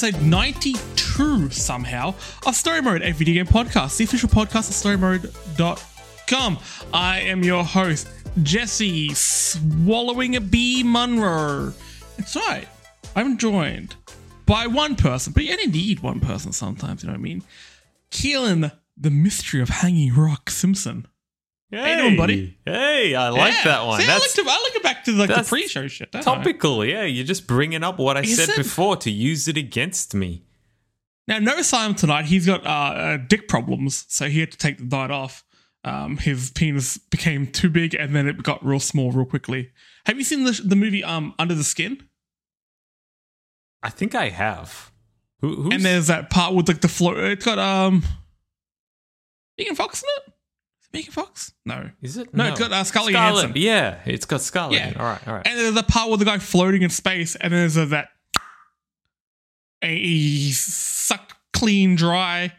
episode 92 somehow of Story Mode, a video game podcast, the official podcast of storymode.com. I am your host, Jesse Swallowing a Bee Munro. It's right. I'm joined by one person, but you only need one person sometimes, you know what I mean? Keelan, the mystery of Hanging Rock Simpson. Hey, doing, buddy? Hey, I like Yeah. that one. See, I like to, I like it back to like the pre-show shit. don't I? topical. Yeah, you're just bringing up what I said before to use it against me. Now, no Simon tonight. He's got uh, uh, dick problems, so he had to take the night off. Um, his penis became too big, and then it got real small real quickly. Have you seen the, the movie um, Under the Skin? I think I have. Who, who's And there's that part with like the floor. It's got um, Megan Fox in it. Megan Fox? No. is it? No, it's got, uh, Scarlett Scarlet. Johansson. Yeah, it's got Scarlet. Yeah. All right, all right. And there's a part with the guy floating in space, and there's a, that he sucked clean dry.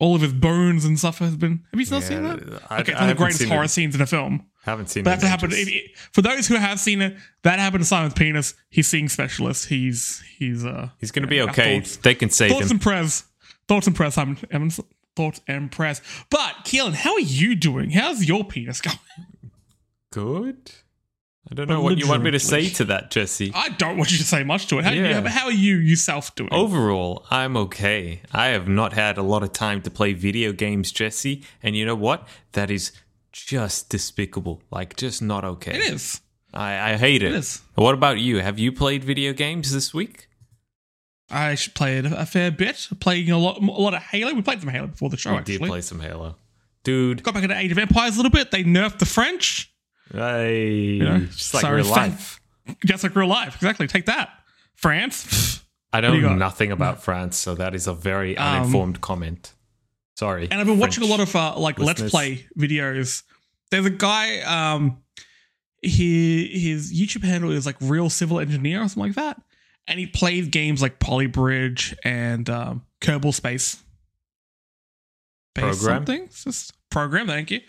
All of his bones and stuff has been. Have you not seen that? I- okay, it's one of the greatest horror it. scenes in a film. Haven't seen But it. that happened. ages. if- if- for those who have seen it, that happened to Simon's penis. He's seeing specialist. He's he's uh. He's gonna yeah, be okay. Thoughts, They can save thoughts him. and prayers. Thoughts and prayers, Simon Evans. Thoughts and prayers. But Keelan, how are you doing? How's your penis going? Good. I don't know what you want me to say to that, Jesse. I don't want you to say much to it. How, Yeah. how are you yourself doing? Overall, I'm okay. I have not had a lot of time to play video games, Jesse. And you know what? That is just despicable. Like, just not okay. it is. I, I hate it. It is. What about you? Have you played video games this week? I should play it a fair bit. Playing a lot, a lot of Halo. We played some Halo before the show. I actually, did play some Halo. Dude, got back into Age of Empires a little bit. They nerfed the French, I know, just like so real life. just like real life. Exactly. Take that, France. I know nothing about France, so that is a very Um, uninformed comment. Sorry. And I've been watching a lot of uh, like let's play videos. There's a guy. Um, he his YouTube handle is like Real Civil Engineer or something like that, and he played games like Polybridge and um, Kerbal Space. Program? something. Just program. Thank you.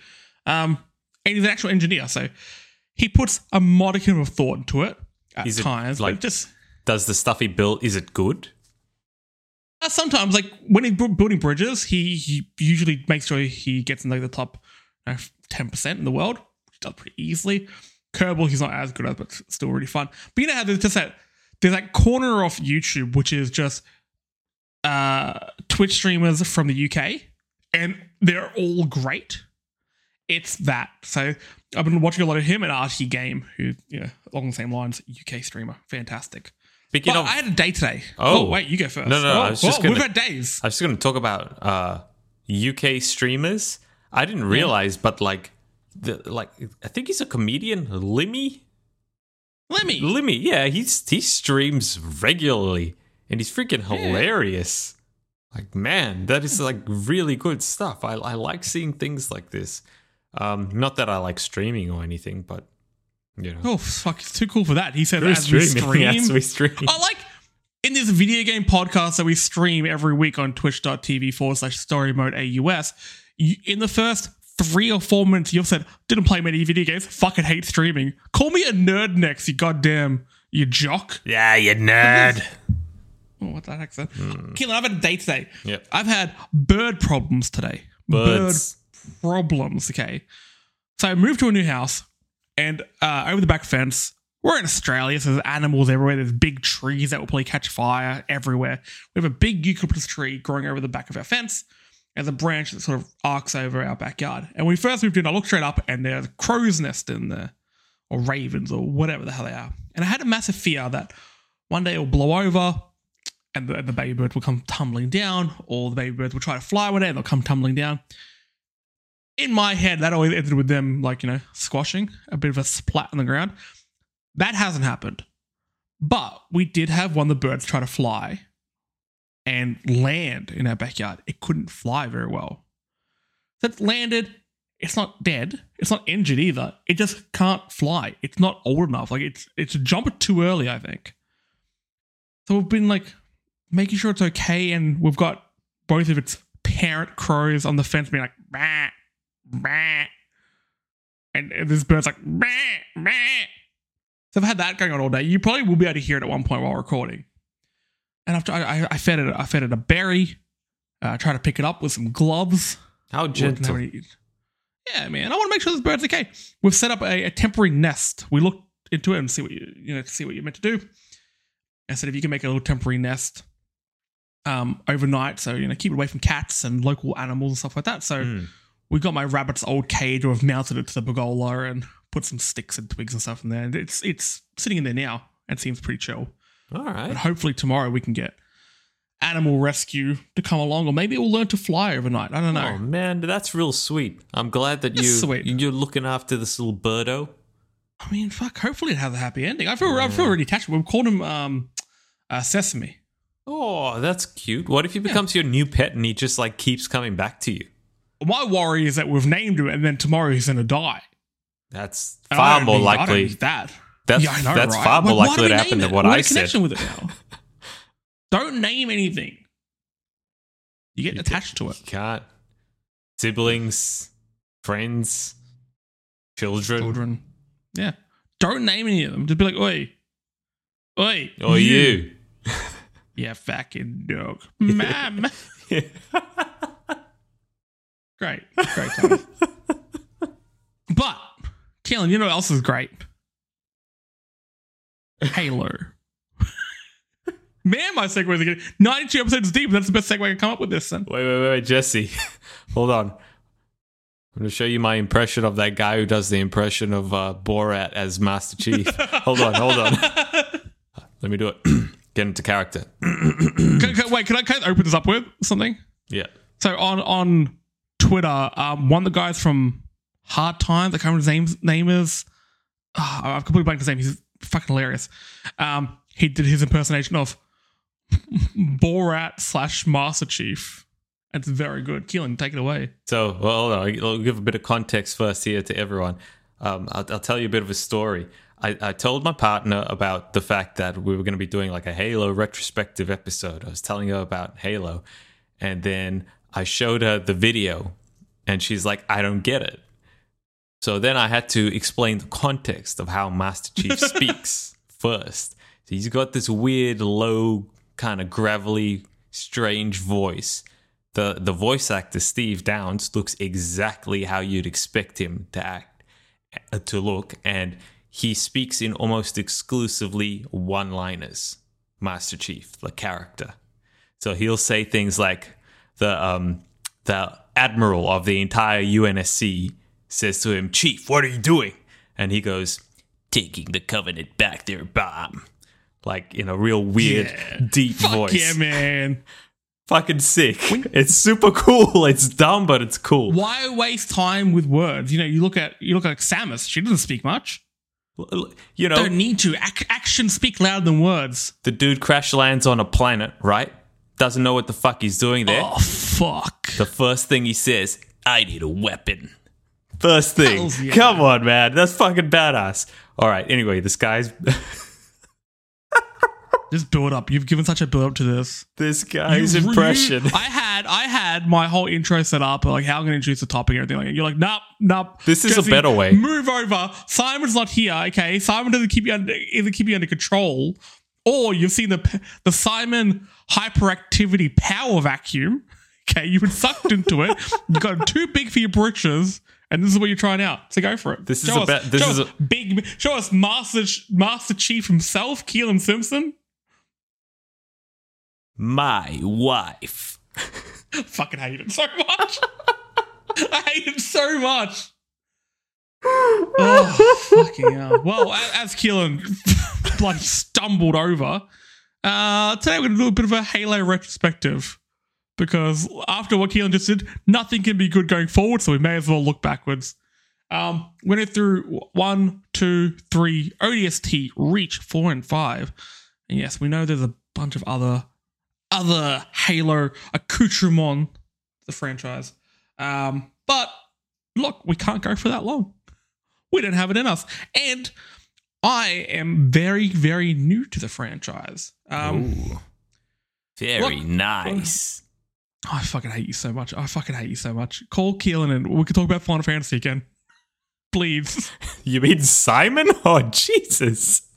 Um, and he's an actual engineer, so he puts a modicum of thought into it at Is it, times. like- just Does the stuff he built, is it good? Uh, sometimes, like when he's bu- building bridges, he, he usually makes sure he gets in like the top ten percent in the world, which he does pretty easily. Kerbal, he's not as good at, but still really fun. But you know how there's just that there's that corner off YouTube which is just uh Twitch streamers from the UK, and they're all great. It's that. So I've been watching a lot of him and RT Game, who you know along the same lines, UK streamer, fantastic. Speaking But of, I had a day today. Oh. wait, you go first. No, no, Oh, I was just oh, gonna- We've had days. I was just going to talk about uh, UK streamers. I didn't realize, but like, the like, I think he's a comedian, Limmy. Let me. Limmy, yeah, he's he streams regularly, and he's freaking hilarious. Like, man, that is like really good stuff. I I like seeing things like this. Um, not that I like streaming or anything, but you know, Oh fuck! It's too cool for that. He said We're as we stream. as we stream. I like in this video game podcast that we stream every week on twitch.tv forward slash story mode AUS. In the first three or four minutes, you've said, didn't play many video games, fucking hate streaming. Call me a nerd next, you goddamn, you jock. Yeah, you nerd. Oh, what the heck's that? Keelan, I've had a day today. Yep. I've had bird problems today. Birds. Bird problems, okay? So I moved to a new house, and uh, over the back fence, we're in Australia, so there's animals everywhere. There's big trees that will probably catch fire everywhere. We have a big eucalyptus tree growing over the back of our fence, the branch that sort of arcs over our backyard. And when we first moved in, I looked straight up, and there's a crow's nest in there, or ravens, or whatever the hell they are. And I had a massive fear that one day it'll blow over, and the, the baby bird will come tumbling down, or the baby birds will try to fly one day and they'll come tumbling down. In my head, that always ended with them, like, you know, squashing, a bit of a splat on the ground. That hasn't happened. But we did have one of the birds try to fly and land in our backyard. It couldn't fly very well. So it landed. It's not dead. It's not injured either. It just can't fly. It's not old enough. Like it's it's a jumper too early, I think. So we've been like making sure it's okay, and we've got both of its parent crows on the fence being like bah, bah. And and this bird's like bah, bah. So I've had that going on all day. You probably will be able to hear it at one point while recording. And after I, I, I fed it, I fed it a berry. Uh, try to pick it up with some gloves. How gentle. Yeah, man. I want to make sure this bird's okay. We've set up a, a temporary nest. We looked into it and see what you you know see what you're meant to do. I said if you can make a little temporary nest um, overnight, so you know keep it away from cats and local animals and stuff like that. So Mm. we got my rabbit's old cage. We've mounted it to the pergola and put some sticks and twigs and stuff in there. And it's it's sitting in there now and seems pretty chill. All But hopefully tomorrow we can get animal rescue to come along, or maybe it will learn to fly overnight. I don't know. Oh man, that's real sweet. I'm glad that It's you sweet. you're looking after this little birdo. I mean, fuck. Hopefully, it has a happy ending. I feel I feel really attached. We've called him um, uh, Sesame. Oh, that's cute. What if he becomes your new pet and he just like keeps coming back to you? My worry is that we've named him, and then tomorrow he's going to die. That's far more don't likely. that. That's Yeah, know, that's right? far more why likely to happen than what I said. connection with it now. don't name anything. You get You attached to it. You can't. Siblings, friends, children. Children. Yeah. Don't name any of them. Just be like, oi. Oi. Or you. Yeah, fucking dog. Ma'am. Great. Great but, Keelan, you know what else is great? Halo. Man, my segue is again. 92 episodes deep. That's the best segue I can come up with this then. Wait, wait, wait, wait, Jesse. Hold on. I'm going to show you my impression of that guy who does the impression of uh, Borat as Master Chief. hold on, hold on. Let me do it. Get into character. Can- can- wait, can I, can I open this up with something? Yeah. So on on Twitter, um, one of the guys from Hard Times, I can't remember his name, name is. Ah, I've completely blanked his name. He's fucking hilarious. Um, he did his impersonation of Borat slash Master Chief. It's very good. Keelan, take it away. So, well. I'll give a bit of context first here to everyone. Um, I'll, I'll tell you a bit of a story. I, I told my partner about the fact that we were going to be doing like a Halo retrospective episode. I was telling her about Halo, and then I showed her the video, and she's like, "I don't get it." So then I had to explain the context of how Master Chief speaks first. So he's got this weird, low, kind of gravelly, strange voice. The the voice actor Steve Downes looks exactly how you'd expect him to act uh, to look, and he speaks in almost exclusively one-liners. Master Chief, the character. So he'll say things like the um the admiral of the entire UNSC says to him, "Chief, what are you doing?" And he goes, "Taking the Covenant back there, bomb." Like in a real weird, Yeah. deep Fuck voice. yeah, man. Fucking sick. It's super cool. It's dumb, but it's cool. Why waste time with words? You know, you look at you look at Samus. She doesn't speak much. You know, Don't need to. Ac- actions speak louder than words. the dude crash lands on a planet, right? Doesn't know what the fuck he's doing there. Oh fuck. The first thing he says, I need a weapon. First thing. Yeah. Come on, man. That's fucking badass. All right. Anyway, this guy's Just build up. You've given such a build up to this. this guy's You- impression. you- I had I had my whole intro set up, like how I'm going to introduce the topic and everything. Like that. you're like, nope, nope. This is a better way. Move over. Simon's not here. Okay, Simon doesn't keep you under either keep you under control, or you've seen the the Simon hyperactivity power vacuum. Okay, you've been sucked into it. You've got too big for your britches. And this is what you're trying out. So go for it. This is show a us, be- this show is us big. Show us Master Master Chief himself, Keelan Simpson. My wife. fucking hate him so much. I hate him so much. oh, fucking hell. Well, a- as Keelan bloody stumbled over, uh, today we're going to do a bit of a Halo retrospective. Because after what Keelan just did, nothing can be good going forward, so we may as well look backwards. Um, went through one, two, three, ODST, Reach, four, and five. And yes, we know there's a bunch of other other Halo accoutrement the franchise. Um, but look, we can't go for that long. We don't have it in us. And I am very, very new to the franchise. Um, Ooh. Very look- nice. Oh, I fucking hate you so much. I fucking hate you so much. Call Keelan and we can talk about Final Fantasy again. Please. You mean Simon? Oh, Jesus.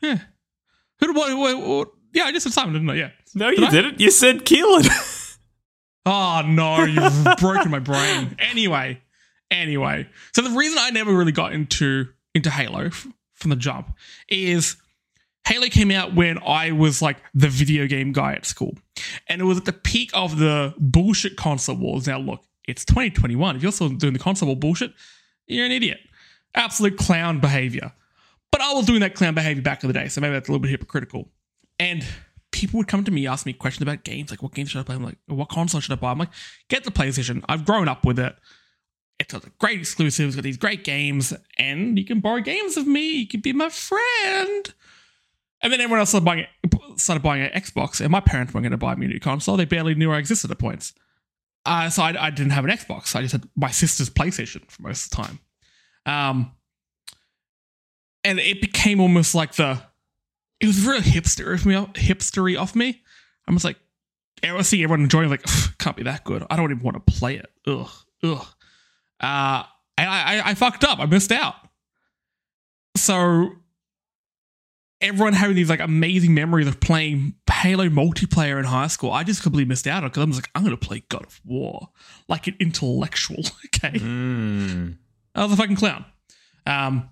yeah. Who do what, what, what- Yeah, I just said Simon, didn't I? Yeah. No, Did you I? didn't. You said Keelan. Oh no, you've broken my brain. Anyway, anyway, so the reason I never really got into into Halo f- from the jump is Halo came out when I was like the video game guy at school, and it was at the peak of the bullshit console wars. Now look, it's 2021. If you're still doing the console war bullshit, you're an idiot. Absolute clown behavior. But I was doing that clown behavior back in the day, so maybe that's a little bit hypocritical. And people would come to me, ask me questions about games, like what games should I play? I'm like, what console should I buy? I'm like, get the PlayStation. I've grown up with it. It's got great exclusives, got these great games, and you can borrow games of me. You can be my friend. And then everyone else started buying, started buying an Xbox, and my parents weren't going to buy me a new console. They barely knew I existed at points. Uh, so I, I didn't have an Xbox. I just had my sister's PlayStation for most of the time. Um, and it became almost like the it was really hipster of me hipstery off me. I was like, I seeing everyone enjoying, like, can't be that good. I don't even want to play it. Ugh, ugh. Uh, and I, I, I fucked up. I missed out. So everyone having these like amazing memories of playing Halo multiplayer in high school, I just completely missed out on because I was like, I'm gonna play God of War like an intellectual. Okay, Mm. I was a fucking clown. Um,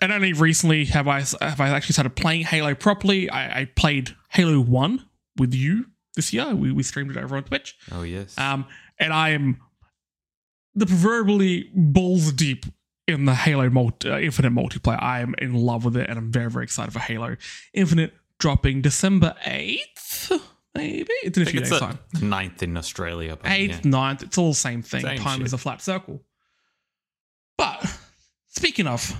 and only recently have I have I actually started playing Halo properly. I, I played Halo One with you this year. We we streamed it over on Twitch. Oh yes. Um, and I am the proverbially balls deep in the Halo multi, uh, Infinite multiplayer. I am in love with it, and I'm very very excited for Halo Infinite dropping December eighth. Maybe it's in a few days time. ninth in Australia. But Eighth, yeah. ninth, it's all the same thing. Same Time shit. is a flat circle. But speaking of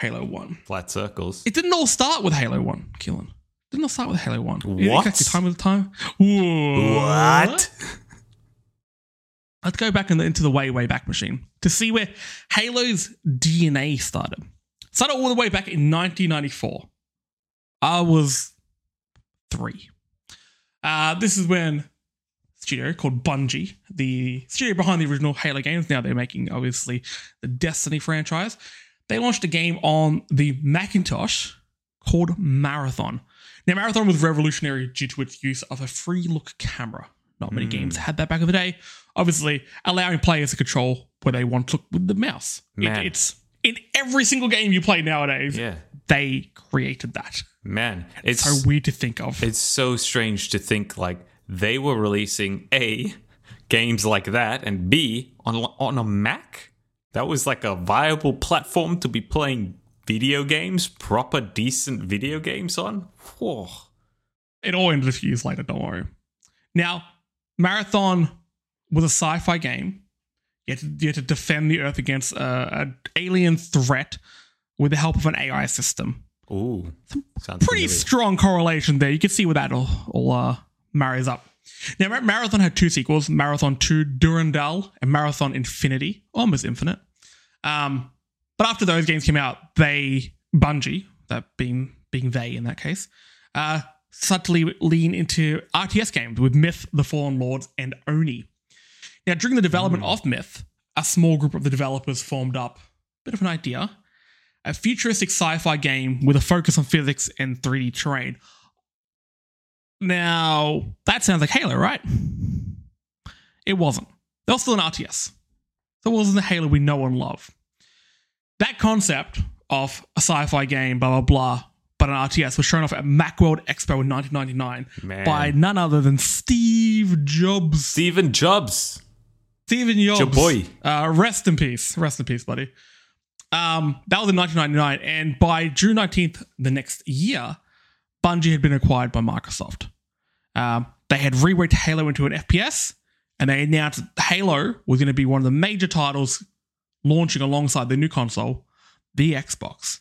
Halo One, Flat circles. it didn't all start with Halo One, Keelan. Didn't all start with Halo One. What? Exactly, time of the time. What? Let's go back in the, into the way, way back machine to see where Halo's DNA started. Started all the way back in 1994. I was three. Uh, this is when studio called Bungie, the studio behind the original Halo games, now they're making obviously the Destiny franchise. They launched a game on the Macintosh called Marathon. Now, Marathon was revolutionary due to its use of a free look camera. Not many games had that back in the day. Obviously, allowing players to control where they want to look with the mouse. It, it's in every single game you play nowadays. Yeah. They created that. Man, it's So weird to think of. it's so strange to think like they were releasing a games like that and b on on a Mac. That was like a viable platform to be playing video games, proper decent video games on. Whoa. It all ended a few years later, don't worry. Now, Marathon was a sci fi game. You had, to, you had to defend the Earth against uh, an alien threat with the help of an AI system. Ooh, sounds Pretty familiar. strong correlation there. You can see where that all, all uh, marries up. Now, Mar- Marathon had two sequels Marathon 2 Durandal and Marathon Infinity, almost infinite. Um, but after those games came out, they, Bungie, that being, being they in that case, uh, subtly lean into RTS games with Myth, The Fallen Lords, and Oni. Now, during the development hmm. of Myth, a small group of the developers formed up, a bit of an idea, a futuristic sci-fi game with a focus on physics and 3D terrain. Now, that sounds like Halo, right? It wasn't. That was still an RTS. So it wasn't the Halo we know and love. That concept of a sci-fi game, blah blah blah, but an RTS was shown off at Macworld Expo in 1999 Man. by none other than Steve Jobs. Steven Jobs. Steven Jobs. Your boy. Uh, rest in peace. Rest in peace, buddy. Um, that was in 1999, and by June 19th the next year, Bungie had been acquired by Microsoft. Um, they had reworked Halo into an FPS, and they announced Halo was going to be one of the major titles launching alongside the new console, the Xbox.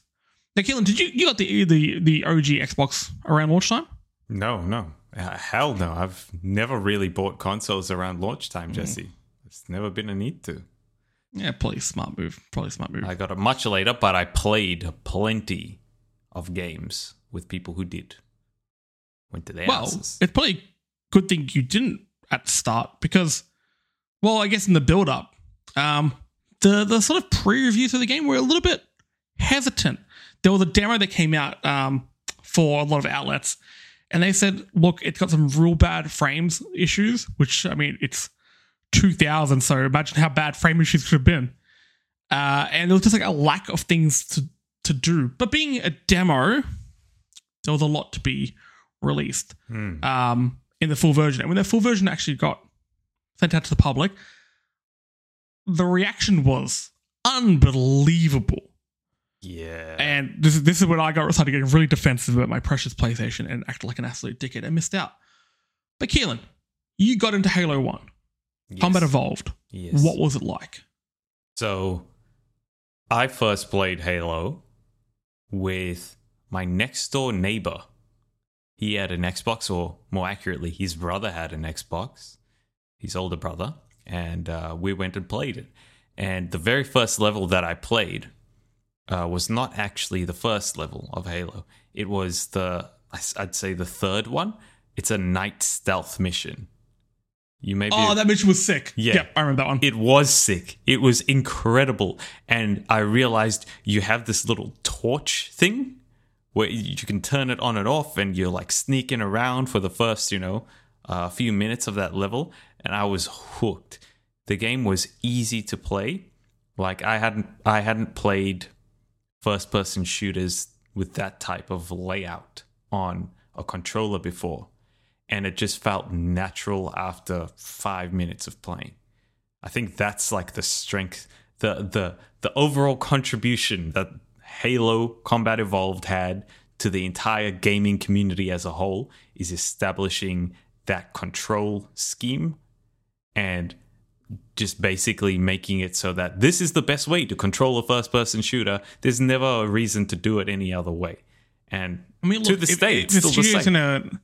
Now, Keelan, did you you got the the the OG Xbox around launch time? No, no. Uh, Hell no. I've never really bought consoles around launch time, Jesse. It's never been a need to. Yeah, probably smart move. Probably smart move. I got it much later, but I played plenty of games with people who did. Went to their Well, houses. it's probably a good thing you didn't at the start because, well, I guess in the build up, um, the the sort of pre reviews of the game were a little bit hesitant. There was a demo that came out um, for a lot of outlets, and they said, look, it's got some real bad frames issues, which I mean, it's 2000, so imagine how bad frame issues could have been. Uh, and there was just like a lack of things to to do. But being a demo, there was a lot to be released Hmm. um, in the full version. And when the full version actually got sent out to the public, the reaction was unbelievable. Yeah. And this is this is when I got started getting really defensive about my precious PlayStation and acted like an absolute dickhead and missed out. But Keelan, you got into Halo One, Yes. Combat Evolved. Yes. What was it like? So, I first played Halo with my next door neighbor. He had an Xbox, or more accurately, his brother had an Xbox, his older brother, and uh, we went and played it. And the very first level that I played uh, was not actually the first level of Halo. It was the, I'd say, the third one. It's a night stealth mission. You may be Oh, that mission was sick. Yeah. Yep, I remember that one. it was sick. It was incredible. And I realized you have this little torch thing where you can turn it on and off, and you're like sneaking around for the first, you know, uh, few minutes of that level. And I was hooked. The game was easy to play. Like I hadn't, I hadn't played first-person shooters with that type of layout on a controller before, and it just felt natural after five minutes of playing. I think that's like the strength, the the the overall contribution that Halo Combat Evolved had to the entire gaming community as a whole is establishing that control scheme and just basically making it so that this is the best way to control a first person shooter. There's never a reason to do it any other way. And I mean, to look, this if, day, if it's the still the gonna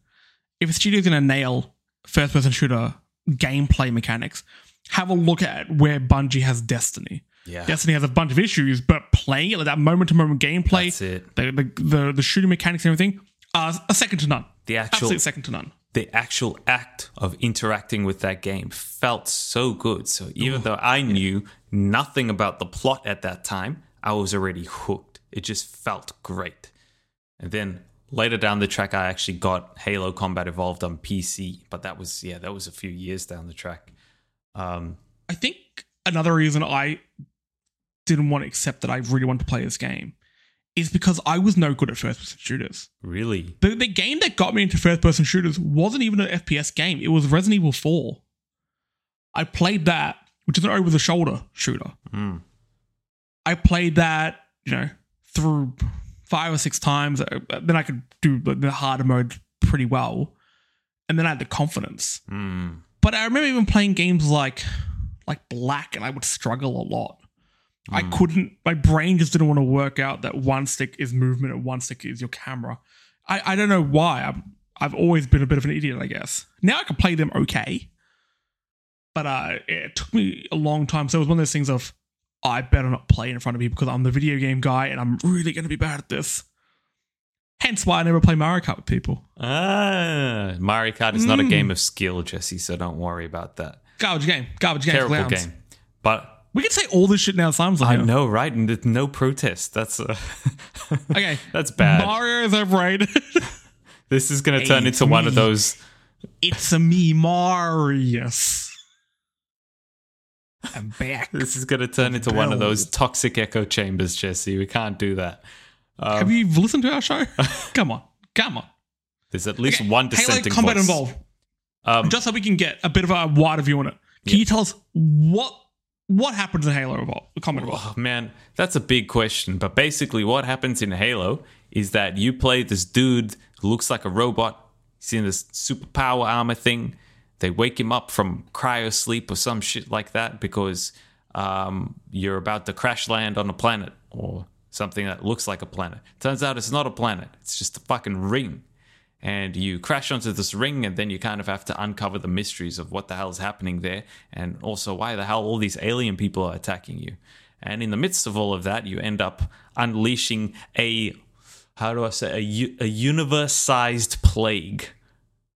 if a studio's gonna nail first person shooter gameplay mechanics, have a look at where Bungie has Destiny. yeah, Destiny has a bunch of issues, but playing it like that moment to moment gameplay, the, the the the shooting mechanics and everything, are a second to none. The actual Absolute second to none. the actual act of interacting with that game felt so good. So even though I knew nothing about the plot at that time, I was already hooked. It just felt great. And then later down the track, I actually got Halo Combat Evolved on PC, but that was yeah, that was a few years down the track. Um, I think another reason I didn't want to accept that I really wanted to play this game is because I was no good at first person shooters. really, The, the game that got me into first person shooters wasn't even an FPS game, it was Resident Evil 4. I played that, which is an over the shoulder shooter. Mm. I played that, you know, through five or six times. Uh, Then I could do the harder mode pretty well. And then I had the confidence. Mm. But I remember even playing games like like Black, and I would struggle a lot. I couldn't. My brain just didn't want to work out that one stick is movement and one stick is your camera. I, I don't know why. I'm, I've always been a bit of an idiot, I guess. Now I can play them okay, but uh, it took me a long time. So it was one of those things of I better not play in front of people because I'm the video game guy and I'm really going to be bad at this. Hence why I never play Mario Kart with people. Ah, Mario Kart is not a Mm. game of skill, Jesse. So don't worry about that. Garbage game. Garbage game. Terrible game, but We can say all this shit now. Simons I here. know, right? And there's no protest. That's uh, Okay. that's bad. Mario is overrated. this is going to turn into one of those. it's a me, Marius. I'm back. This is going to turn into one of those toxic echo chambers, Jesse. We can't do that. Um, Have you listened to our show? Come on. Come on. there's at least Okay, one Halo dissenting combat voice. involved. Um, Just so we can get a bit of a wider view on it. Can Yeah. you tell us what what happens in Halo Evolved? Combat Evolved. Oh, man, that's a big question. But basically, what happens in Halo is that you play this dude who looks like a robot. He's in this superpower armor thing. They wake him up from cryo sleep or some shit like that because um, you're about to crash land on a planet or something that looks like a planet. Turns out it's not a planet, it's just a fucking ring. And you crash onto this ring, and then you kind of have to uncover the mysteries of what the hell is happening there, and also why the hell all these alien people are attacking you. And in the midst of all of that, you end up unleashing a how do I say a universe-sized plague,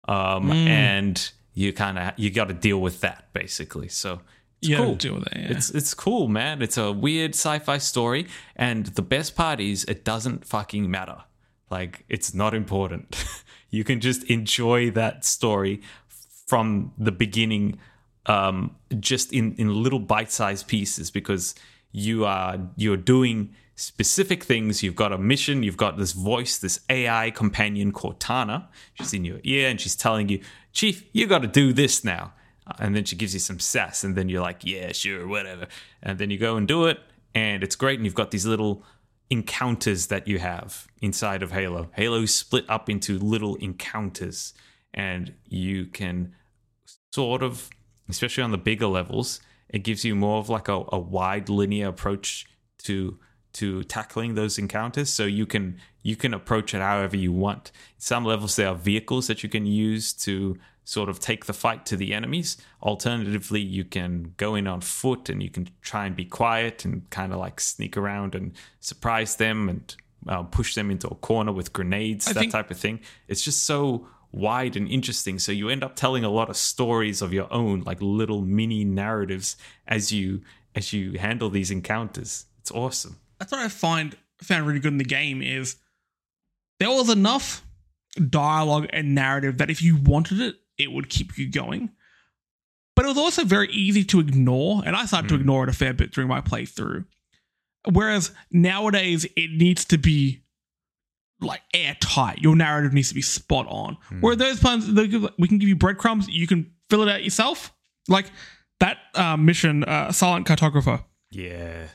um, and you kind of you got to deal with that basically. So it's You cool. deal with that, yeah. It's it's cool, man. It's a weird sci-fi story, and the best part is it doesn't fucking matter. Like it's not important. You can just enjoy that story from the beginning, um, just in in little bite sized pieces because you are you're doing specific things. You've got a mission. You've got this voice, this AI companion Cortana. She's in your ear and she's telling you, Chief, you got to do this now. And then she gives you some sass, and then you're like, yeah, sure, whatever. And then you go and do it, and it's great. And you've got these little encounters that you have inside of Halo. Halo split up into little encounters, and you can sort of, especially on the bigger levels, it gives you more of like a, a wide linear approach to to tackling those encounters. So you can you can approach it however you want. Some levels there are vehicles that you can use to sort of take the fight to the enemies. Alternatively you can go in on foot and you can try and be quiet and kind of like sneak around and surprise them and uh, push them into a corner with grenades I that think- type of thing. It's just so wide and interesting. So you end up telling a lot of stories of your own like little mini narratives as you as you handle these encounters. It's awesome that's what I find found really good in the game is there was enough dialogue and narrative that if you wanted it, it would keep you going. But it was also very easy to ignore, and I started to Hmm. ignore it a fair bit during my playthrough. Whereas nowadays it needs to be like airtight. Your narrative needs to be spot on. Where those times we can give you breadcrumbs, you can fill it out yourself. Like that uh, mission, uh, Silent Cartographer. yeah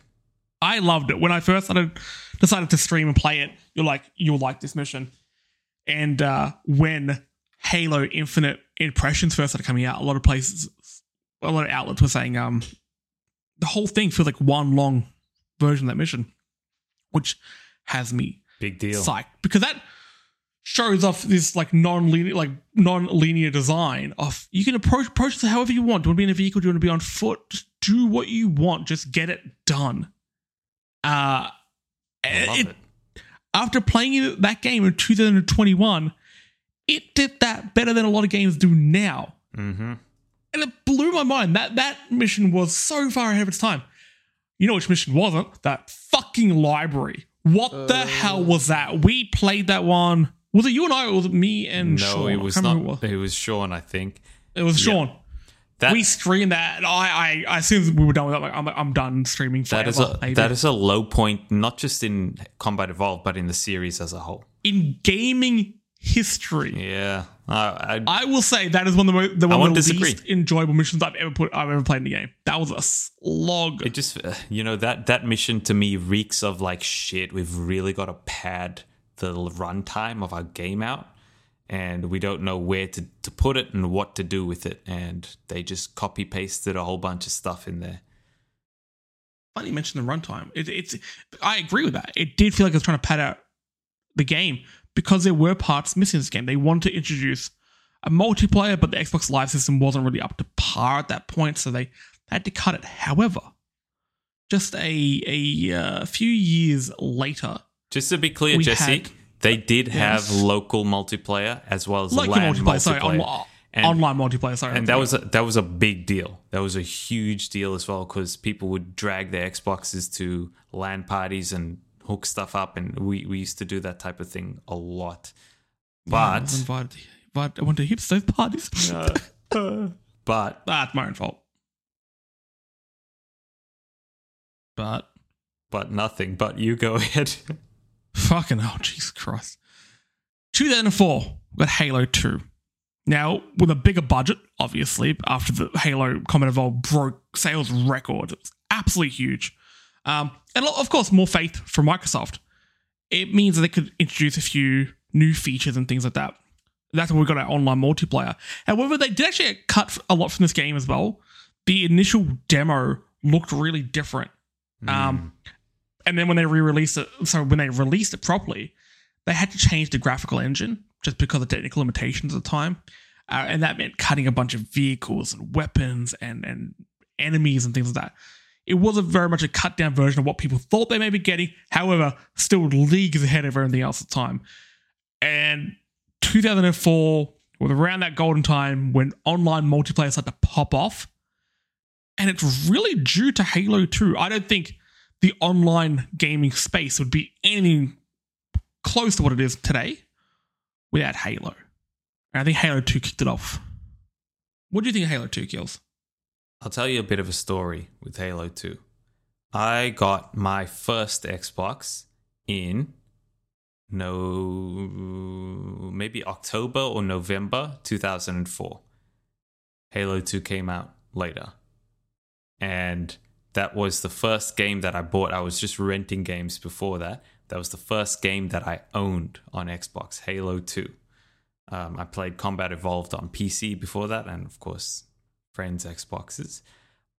I loved it when I first started decided to stream and play it. You're like, you'll like this mission. And uh, when Halo Infinite impressions first started coming out, a lot of places, a lot of outlets were saying um, the whole thing feels like one long version of that mission, which has me big deal psyched because that shows off this like non-linear, like non-linear design of you can approach approach this however you want. Do you want to be in a vehicle? Do you want to be on foot? Just do what you want. Just get it done. Uh, it- it. after playing that game in 2021, it did that better than a lot of games do now. Mm-hmm. And it blew my mind. That that mission was so far ahead of its time. You know which mission wasn't? That fucking library. What the hell was that? We played that one. Was it you and I or was it me and No, Sean? it was not. remember who It was Sean, I think. It was, it was Yeah. Sean. That we stream that. And I, I, as soon as we were done with that, like, I'm, I'm done streaming forever. that is a maybe. that is a low point, not just in Combat Evolved, but in the series as a whole. in gaming history. Yeah, uh, I, I will say that is one of the, mo- the one of the disagree. least enjoyable missions I've ever put I've ever played in the game. That was a slog. it just uh, you know that that mission to me reeks of like shit. We've really got to pad the runtime of our game out, and we don't know where to to put it and what to do with it. And they just copy pasted a whole bunch of stuff in there. Funny you mentioned the runtime. It, it's I agree with that. It did feel like it was trying to pad out the game because there were parts missing in this game. They wanted to introduce a multiplayer, but the Xbox Live system wasn't really up to par at that point, so they had to cut it. However, just a a uh, few years later, Just to be clear, Jesse, they did have Yes. local multiplayer as well as your LAN multiplayer, sorry, on- And- online multiplayer, sorry, and that was a, that was a big deal. That was a huge deal as well because people would drag their Xboxes to LAN parties and hook stuff up, and we, we used to do that type of thing a lot. But invited, invited, I went to hips those parties. but ah, That's my own fault. But but nothing. But you go ahead. Fucking hell, Jesus Christ. 2004, we got Halo 2. Now, with a bigger budget, obviously, after the Halo Combat Evolved broke sales record, it was absolutely huge. Um, and of course, more faith from Microsoft. It means that they could introduce a few new features and things like that. That's when we got our online multiplayer. However, they did actually cut a lot from this game as well. The initial demo looked really different. Um, and then when they re-released it, so when they released it properly, they had to change the graphical engine just because of technical limitations at the time, uh, and that meant cutting a bunch of vehicles and weapons and and enemies and things like that. It wasn't very much a cut down version of what people thought they may be getting. However, still leagues ahead of everything else at the time. And 2004 was around that golden time when online multiplayer started to pop off. And it's really due to Halo 2. I don't think the online gaming space would be anything close to what it is today without Halo. And I think Halo 2 kicked it off. What do you think of Halo 2 kills? I'll tell you a bit of a story with Halo 2. I got my first Xbox in no maybe October or November 2004. Halo 2 came out later. And that was the first game that I bought. I was just renting games before that. That was the first game that I owned on Xbox, Halo 2. Um, I played Combat Evolved on PC before that, and of course, friends' Xboxes.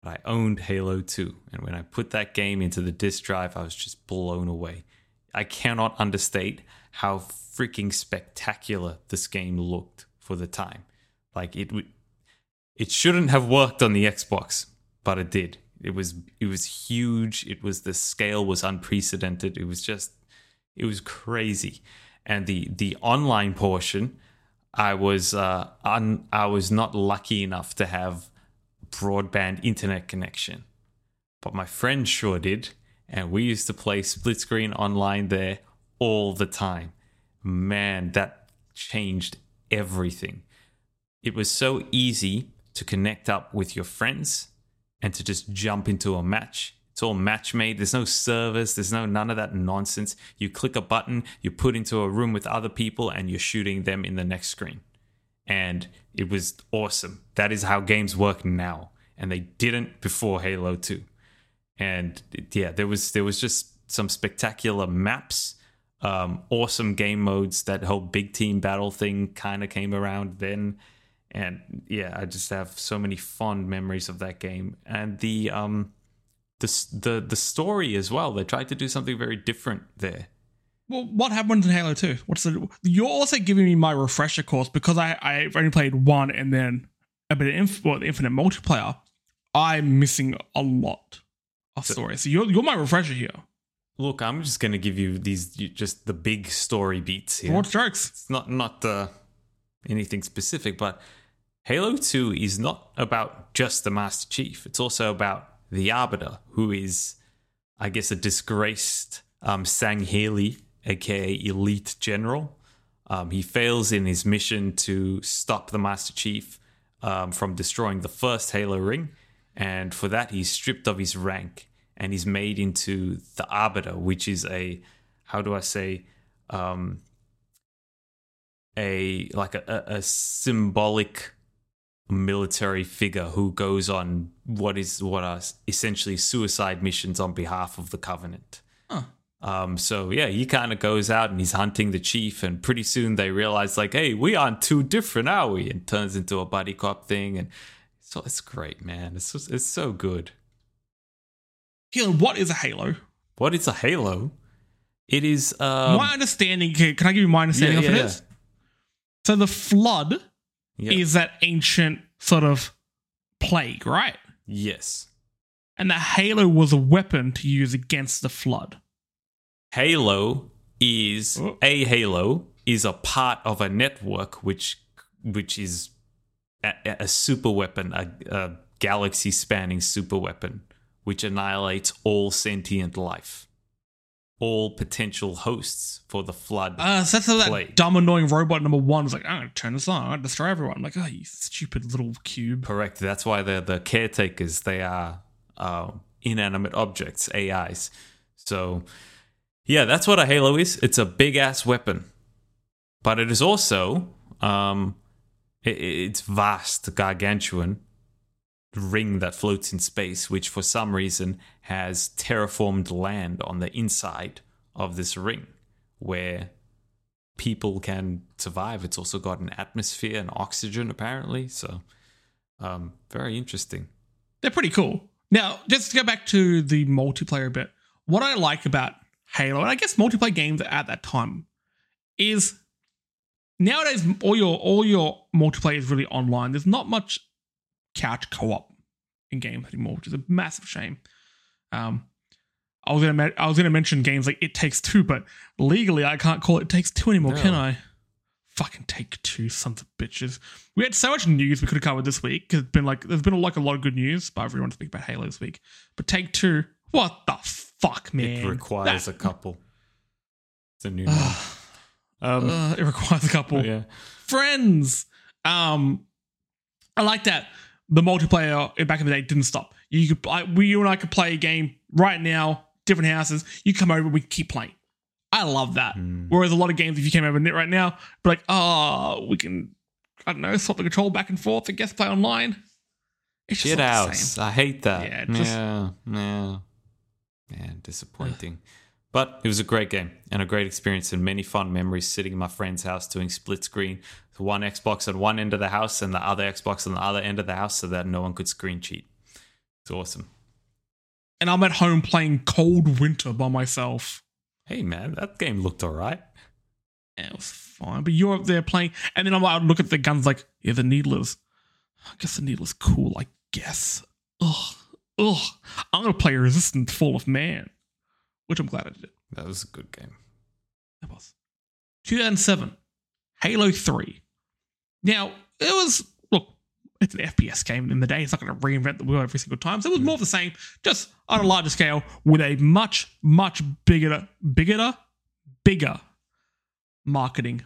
But I owned Halo 2, and when I put that game into the disk drive, I was just blown away. I cannot understate how freaking spectacular this game looked for the time. Like it, it shouldn't have worked on the Xbox, but it did. It was it was huge. It was the scale was unprecedented. It was just it was crazy, and the the online portion, I was uh, un, I was not lucky enough to have broadband internet connection, but my friend sure did, and we used to play split screen online there all the time. Man, that changed everything. It was so easy to connect up with your friends and to just jump into a match. It's all match made. There's no service. There's no none of that nonsense. You click a button, you put into a room with other people, and you're shooting them in the next screen. And it was awesome. That is how games work now, and they didn't before Halo Two. And yeah, there was there was just some spectacular maps, um, awesome game modes. That whole big team battle thing kind of came around then and yeah, I just have so many fond memories of that game and the um the the the story as well. They tried to do something very different there. Well, what happens in Halo Two? What's the? You're also giving me my refresher course because I I've only played one and then a bit of inf- well, the infinite multiplayer. I'm missing a lot of story. So you're you're my refresher here. Look, I'm just gonna give you these just the big story beats here. What jokes? It's not not uh, anything specific, but Halo 2 is not about just the Master Chief. It's also about the Arbiter, who is, I guess, a disgraced um, Sangheili, aka Elite General. Um, he fails in his mission to stop the Master Chief um, from destroying the first Halo ring, and for that he's stripped of his rank and he's made into the Arbiter, which is a, how do I say, um, a like a, a, a symbolic military figure who goes on what is what are essentially suicide missions on behalf of the Covenant. Huh. Um, so yeah, he kind of goes out and he's hunting the chief, and pretty soon they realize like, hey, we aren't too different, are we? And turns into a buddy cop thing, and so it's great, man. It's just, it's so good. Keelan, what is a Halo? What is a Halo? It is um, my understanding. Can, can I give you my understanding Yeah, of yeah, it is? So the flood yeah. is that ancient sort of plague, right? yes. And the halo was a weapon to use against the flood. Halo is Oh. a Halo is a part of a network which which is a, a super weapon, a, a galaxy spanning super weapon, which annihilates all sentient life, all potential hosts for the flood. Uh, so that's how that dumb, annoying robot number one was like, I'm going to turn this on. I'm going to destroy everyone. I'm like, oh, you stupid little cube. Correct. That's why they're the caretakers. They are uh, inanimate objects, AIs. So, yeah, that's what a Halo is. It's a big ass weapon, but it is also um, i- i it's vast, gargantuan ring that floats in space, which for some reason has terraformed land on the inside of this ring, where people can survive. It's also got an atmosphere and oxygen, apparently. So, um, very interesting. They're pretty cool. Now, just to go back to the multiplayer bit, what I like about Halo, and I guess multiplayer games at that time, is nowadays all your all your multiplayer is really online. There's not much couch co-op in games anymore, which is a massive shame. Um, I was gonna I was gonna mention games like It Takes Two, but legally I can't call it It Takes Two anymore, can I? Fucking take two, sons of bitches. We had so much news we could have covered this week. 'cause It's been like there's been like a lot of good news, but want speak about Halo this week. But take two, what the fuck, man? it requires That- a couple. It's a new. Um, Uh, it requires a couple. yeah. Friends. Um, I like that the multiplayer back in the day didn't stop. You could, I, we, you and I could play a game right now, different houses. You come over, we keep playing. I love that. Mm. Whereas a lot of games, if you came over right now, be like, oh, we can, I don't know, swap the control back and forth and guess play online. It's just Shit the house. same. I hate that. Yeah, Yeah, just- yeah, Man, disappointing. But it was a great game and a great experience and many fun memories sitting in my friend's house doing split screen. With one Xbox on one end of the house and the other Xbox on the other end of the house so that no one could screen cheat. It's awesome. And I'm at home playing Cold Winter by myself. Hey man, that game looked alright. Yeah, it was fine. But you're up there playing, and then I'm like, look at the guns, like, yeah, the needler's. I guess the needler's cool, I guess. Ugh. Ugh. I'm to play Resistance Fall of Man, which I'm glad I did. That was a good game. That was 2007, Halo 3. Now, it was, look, it's an FPS game in the day. It's not going to reinvent the wheel every single time. So it was more of the same, just on a larger scale with a much, much bigger, bigger, bigger marketing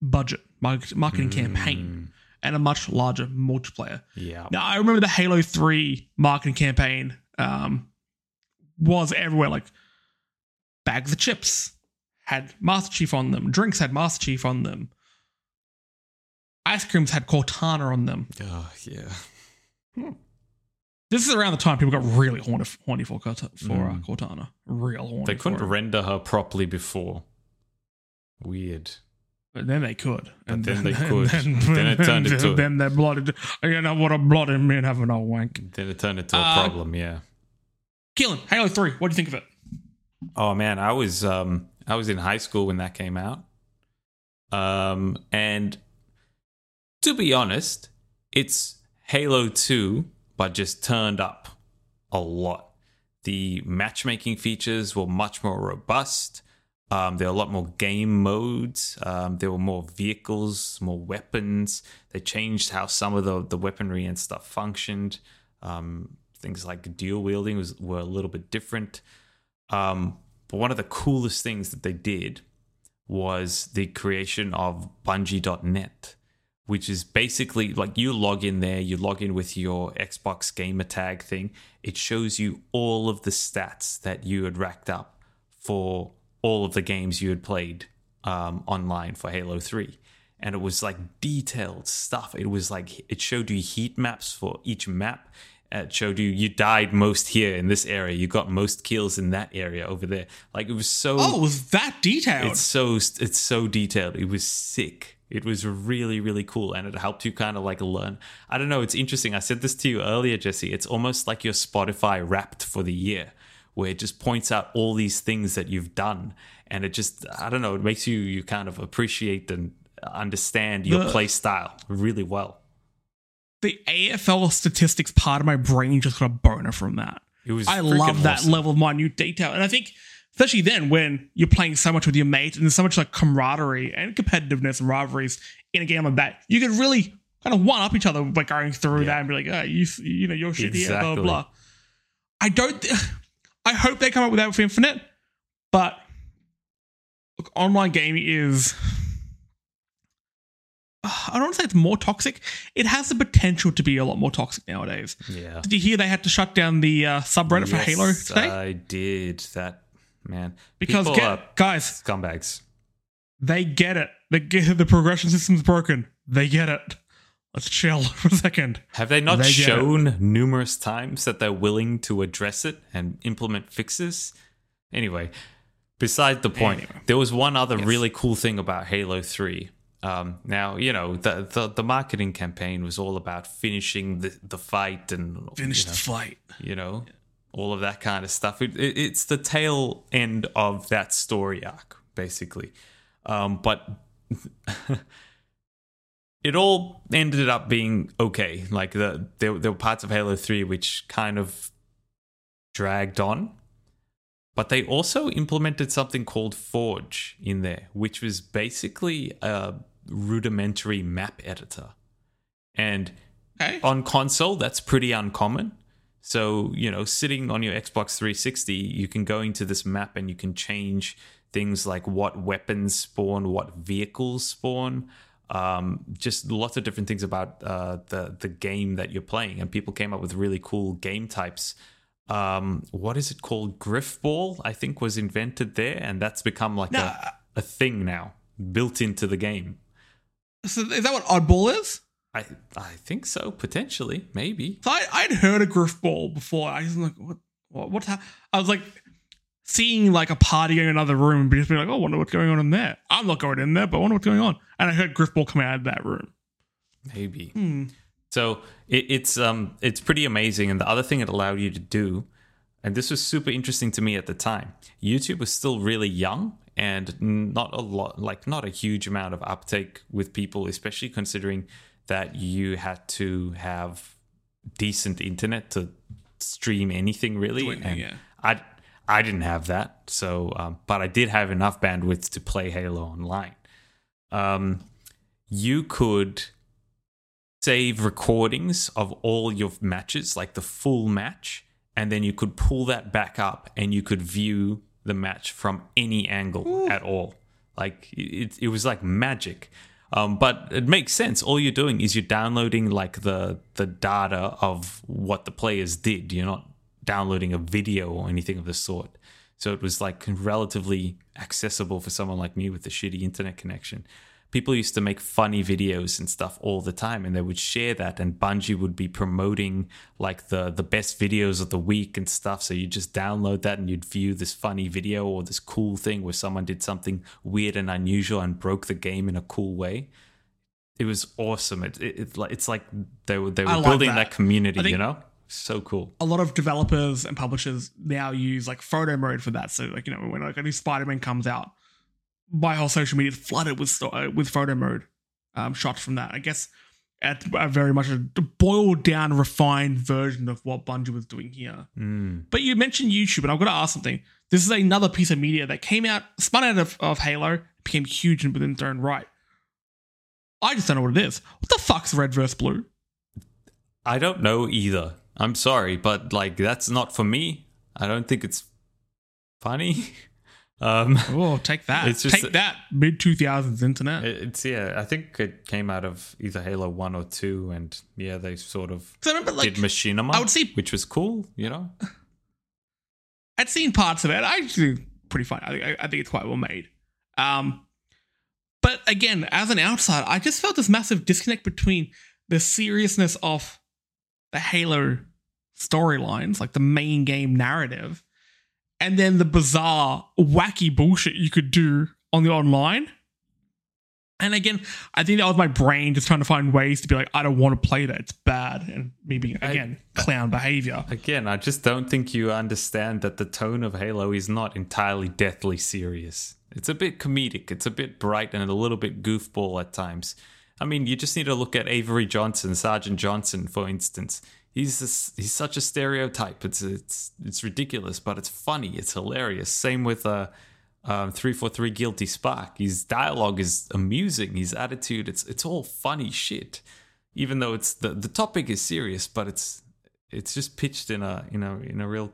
budget, market- marketing campaign, Mm, and a much larger multiplayer. Yeah. Now, I remember the Halo 3 marketing campaign um, was everywhere. Like, bags of chips had Master Chief on them, drinks had Master Chief on them, ice creams had Cortana on them. Oh, yeah. This is around the time people got really horny, horny for, Cort- for uh, Mm. Cortana. Real horny. They couldn't render her properly before. Weird. But then they could. But then they could. Then it turned into- Then they blooded. You know what a blooded man having a wank. Then it turned into a Uh, problem, yeah. Keelan, Halo 3, what do you think of it? Oh man, I was um I was in high school when that came out. Um and to be honest, it's Halo 2 but just turned up a lot. The matchmaking features were much more robust. Um, there were a lot more game modes. Um, there were more vehicles, more weapons. They changed how some of the, the weaponry and stuff functioned. Um, things like dual wielding was were a little bit different. Um, but one of the coolest things that they did was the creation of Bungie.net, which is basically like you log in there, you log in with your Xbox gamer tag thing. It shows you all of the stats that you had racked up for all of the games you had played um, online for Halo 3. And it was like detailed stuff. It was like, it showed you heat maps for each map. It showed you you died most here in this area. You got most kills in that area over there. Like it was so. Oh, it was that detailed? It's so it's so detailed. It was sick. It was really really cool, and it helped you kind of like learn. I don't know. It's interesting. I said this to you earlier, Jesse. It's almost like your Spotify Wrapped for the year, where it just points out all these things that you've done, and it just I don't know. It makes you you kind of appreciate and understand your play style really well. The AFL statistics part of my brain just got a boner from that. It was. I love that awesome. level of minute detail. And I think, especially then, when you're playing so much with your mate and there's so much like camaraderie and competitiveness and rivalries in a game like that, you could really kind of one up each other by going through Yeah. that and be like, oh, you, you know, your shit here, blah, Exactly. blah, blah. I don't, I hope they come up with that with Infinite, but look, online gaming is. I don't want to say it's more toxic. It has the potential to be a lot more toxic nowadays. Yeah. Did you hear they had to shut down the uh, subreddit for Halo today? I did that, man. because get, guys, scumbags. they get it. They get the progression system's broken. They get it. Let's chill for a second. Have they not They shown numerous times that they're willing to address it and implement fixes? Anyway, beside the point, Anyway. there was one other Yes. really cool thing about Halo 3. Um, now, you know, the, the the marketing campaign was all about finishing the, the fight and Finish you know, the fight. you know, all of that kind of stuff. It, it, it's the tail end of that story arc, basically. Um, but it all ended up being okay. Like the there, there were parts of Halo Three which kind of dragged on, but they also implemented something called Forge in there, which was basically a rudimentary map editor, and Okay. on console that's pretty uncommon So, you know, sitting on your Xbox 360, you can go into this map and you can change things like what weapons spawn, what vehicles spawn, um, just lots of different things about uh, the the game that you're playing. And people came up with really cool game types. Um, what is it called? Grifball, I think, was invented there, and that's become like No, a, a thing now, built into the game. So is that what oddball is? I I think so, potentially, maybe. So I, I'd heard of Grifball before. I was like, what, what, what's hap-? I was like, seeing like a party in another room and just being like, oh, I wonder what's going on in there. I'm not going in there, but I wonder what's going on. And I heard Grifball come out of that room. Maybe. Hmm. So it, it's um it's pretty amazing. And the other thing it allowed you to do, and this was super interesting to me at the time, YouTube was still really young and not a lot like not a huge amount of uptake with people, especially considering that you had to have decent internet to stream anything really. And yeah. I I didn't have that, so um, but I did have enough bandwidth to play Halo online. Um, you could save recordings of all your matches, like the full match, and then you could pull that back up and you could view the match from any angle at all. Like it, it was like magic. Um, but it makes sense. All you're doing is you're downloading like the the data of what the players did. You're not downloading a video or anything of the sort. So it was like relatively accessible for someone like me with a shitty internet connection. People used to make funny videos and stuff all the time, and they would share that. And Bungie would be promoting like the the best videos of the week and stuff. So you just download that and you'd view this funny video or this cool thing where someone did something weird and unusual and broke the game in a cool way. It was awesome. It, it, it like it's like they were they were like building that. that, community. You know, so cool. A lot of developers and publishers now use like photo mode for that. So like you know when like a new Spider-Man comes out, my whole social media is flooded with uh, with photo mode um, shots from that. I guess at a very much a boiled down, refined version of what Bungie was doing here. Mm. But you mentioned YouTube, and I've got to ask something. This is another piece of media that came out, spun out of, of Halo, became huge and within its own right. I just don't know what it is. What the fuck's red versus blue? I don't know either. I'm sorry, but like that's not for me. I don't think it's funny. um, Oh, take that. It's just- take that, mid 2000s internet. it's yeah. I think it came out of either Halo One or Two, and yeah, they sort of I remember, like, did Machinima, I would see- which was cool. You know, I'd seen parts of it. I actually pretty fun. I think I, I think it's quite well made. Um, but again, as an outsider, I just felt this massive disconnect between the seriousness of the Halo storylines, like the main game narrative, and then the bizarre, wacky bullshit you could do on the online. And again, I think that was my brain just trying to find ways to be like, I don't want to play that. It's bad. And maybe, I- again, clown behavior. again, I just don't think you understand that the tone of Halo is not entirely deathly serious. It's a bit comedic. It's a bit bright and a little bit goofball at times. I mean, you just need to look at Avery Johnson, Sergeant Johnson, for instance. He's this, he's such a stereotype. It's it's it's ridiculous, but it's funny. It's hilarious. Same with uh, um, three four three Guilty Spark. His dialogue is amusing. His attitude, it's it's all funny shit. Even though it's the the topic is serious, but it's it's just pitched in a in a in a real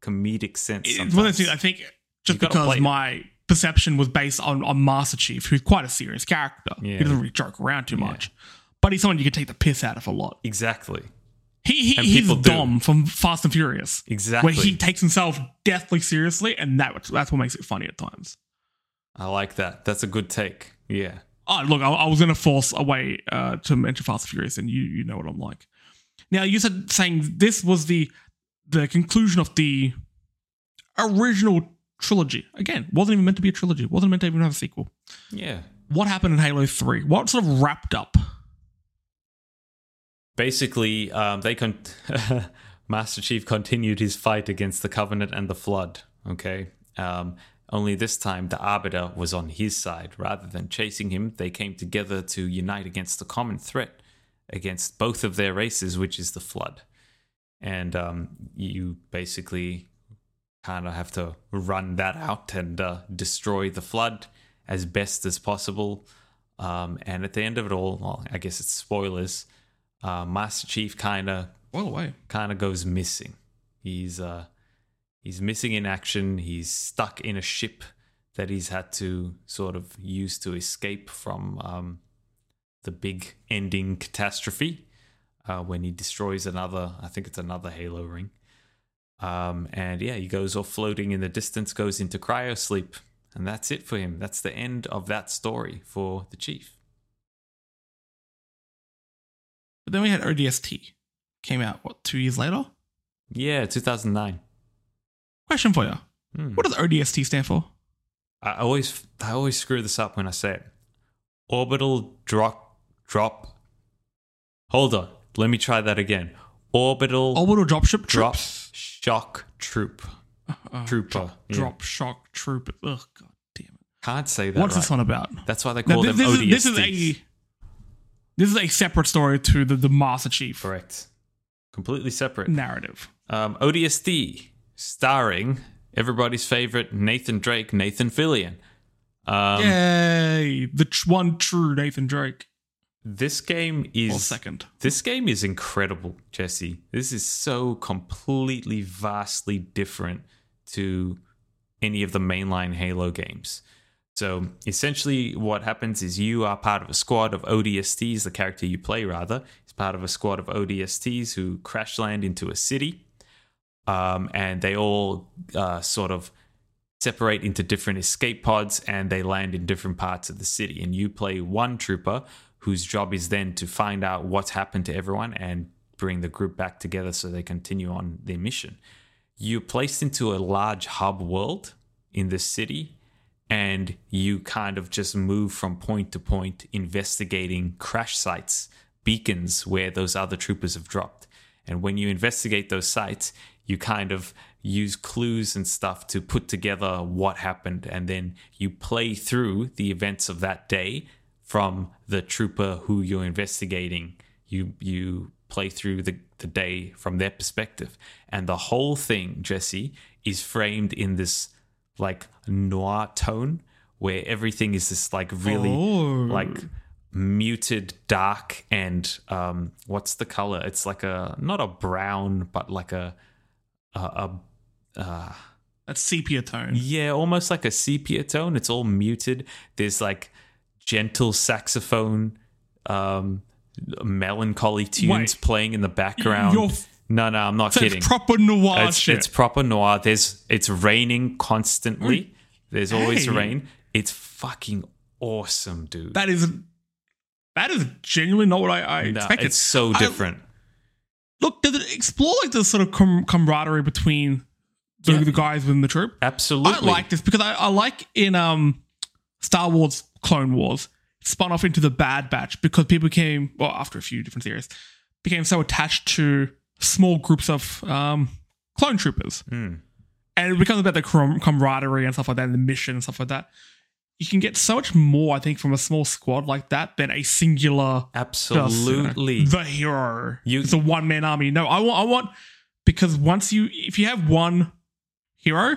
comedic sense. It's one of those things I think just You because it. my perception was based on, on Master Chief, who's quite a serious character. Yeah. He doesn't really joke around too Yeah. much. But he's someone you can take the piss out of a lot. Exactly. He, he he's people do. Dom from Fast and Furious. Exactly. Where he takes himself deathly seriously, and that that's what makes it funny at times. I like that. That's a good take. Yeah. Oh, look, I, I was going to force a way uh, to mention Fast and Furious, and you you know what I'm like. Now, you said saying this was the the conclusion of the original trilogy. Again, wasn't even meant to be a trilogy. Wasn't meant to even have a sequel. Yeah. What happened in Halo Three? What sort of wrapped up? Basically, um, they con- Master Chief continued his fight against the Covenant and the Flood. Okay. Um, only this time, the Arbiter was on his side. Rather than chasing him, they came together to unite against the common threat against both of their races, which is the Flood. And um, you basically kind of have to run that out and uh, destroy the Flood as best as possible. Um, and at the end of it all, well, I guess it's spoilers. Uh, Master Chief kind of Well away. kind of goes missing. He's uh he's missing in action. He's stuck in a ship that he's had to sort of use to escape from um, the big ending catastrophe uh, when he destroys another. I think it's another Halo ring. Um, and yeah, he goes off floating in the distance, goes into cryo sleep, and that's it for him. That's the end of that story for the chief. But then we had ODST. Came out, what, two years later? Yeah, 2009. Question for you. Hmm. What does ODST stand for? I always I always screw this up when I say it. Orbital drop drop. Hold on. Let me try that again. Orbital Orbital dropship drop troops. shock troop. Uh, Trooper. Drop, yeah. drop shock troop. Oh god damn it. Can't say that. What's right. this one about? That's why they Now, call this, them this, ODSTs. is, this is a this is a separate story to the, the Master Chief Correct. Completely separate. narrative. Um, ODST, starring everybody's favorite Nathan Drake, Nathan Fillion. Um, Yay! The tr- one true Nathan Drake. This game Or is second. This game is incredible, Jesse. This is so completely, vastly different to any of the mainline Halo games. So essentially, what happens is you are part of a squad of ODSTs. The character you play, rather, is part of a squad of ODSTs who crash land into a city, um, and they all uh, sort of separate into different escape pods, and they land in different parts of the city. And you play one trooper whose job is then to find out what's happened to everyone and bring the group back together so they continue on their mission. You're placed into a large hub world in the city and you kind of just move from point to point investigating crash sites, beacons where those other troopers have dropped. And when you investigate those sites, you kind of use clues and stuff to put together what happened. And then you play through the events of that day from the trooper who you're investigating. You, you play through the, the day from their perspective. And the whole thing, Jesse, is framed in this like noir tone where everything is this like really Oh. like muted dark and um what's the color it's like a not a brown but like a a, a uh That's sepia tone. yeah almost like a sepia tone it's all muted there's like gentle saxophone um melancholy tunes Wait. playing in the background You're- no no i'm not So kidding it's proper noir it's, shit. it's proper noir. There's it's raining constantly. There's always Hey. rain. It's fucking awesome, dude. that is that is genuinely not what I, I No, expected. it's so I- different. Look, does it explore like the sort of com- camaraderie between the, Yeah. the guys within the troop? Absolutely. I like this because I, I like in um Star Wars Clone Wars spun off into the Bad Batch because people became well after a few different series became so attached to small groups of um clone troopers Hmm. and it becomes about the com- camaraderie and stuff like that and the mission and stuff like that. You can get so much more, I think, from a small squad like that than a singular just, you know, Absolutely. the hero. You- it's a one man army. No, I want I want because once you if you have one hero,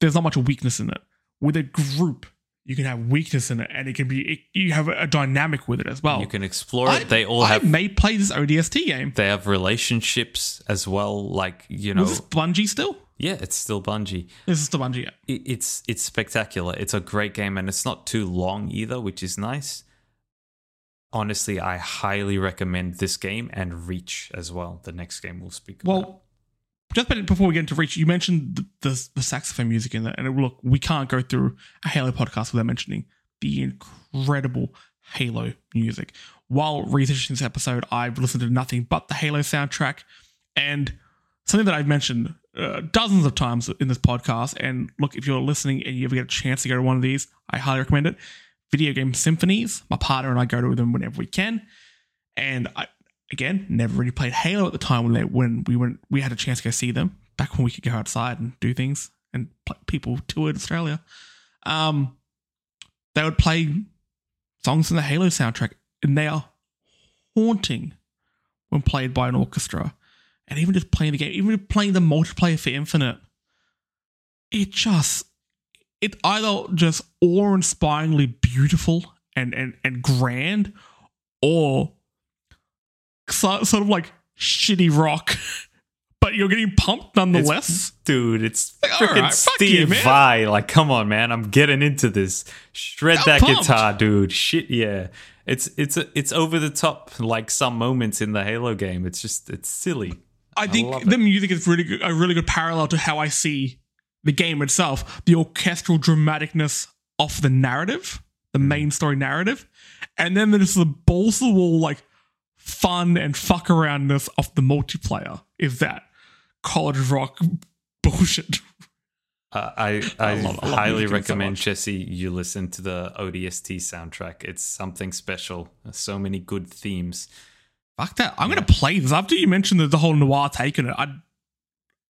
there's not much weakness in it. With a group, you can have weakness in it, and it can be it, you have a dynamic with it as well. you can explore I, it. They all I have may play this ODST game. they have relationships as well. Like you know, Was this Bungie still? yeah, it's still Bungie. This is the Bungie. Yeah. It, it's it's spectacular. It's a great game, and it's not too long either, which is nice. Honestly, I highly recommend this game and Reach as well. The next game we'll speak about. Well, just before we get into Reach, you mentioned the, the, the saxophone music in there, and look, we can't go through a Halo podcast without mentioning the incredible Halo music. While researching this episode, I've listened to nothing but the Halo soundtrack, and something that I've mentioned uh, dozens of times in this podcast. And look, if you're listening and you ever get a chance to go to one of these, I highly recommend it. Video game symphonies. My partner and I go to them whenever we can, and I again never really played Halo at the time when they when we went we had a chance to go see them back when we could go outside and do things and pl- people toured Australia. Um, they would play songs from the Halo soundtrack, and they are haunting when played by an orchestra. And even just playing the game, even playing the multiplayer for Infinite, it just it either just awe-inspiringly beautiful and and and grand, or sort of like shitty rock, but you're getting pumped nonetheless. Dude, it's Like, freaking you, Steve man. Vai. Like, come on, man. I'm getting into this. Shred I'm that pumped. guitar, dude. Shit, yeah. It's it's it's over the top. Like some moments in the Halo game. It's just it's silly. I love think the music is really good, a really good parallel to how I see the game itself, the orchestral dramaticness of the narrative, the Hmm. main story narrative, and then there's the balls to the wall like fun and fuck aroundness of the multiplayer. Is that college rock bullshit? Uh, I I, love- I love highly music so recommend much. Jesse you listen to the ODST soundtrack. It's something special. There's so many good themes. Fuck that! I'm gonna play this after you mentioned the, the whole noir take on it. I I Dude, just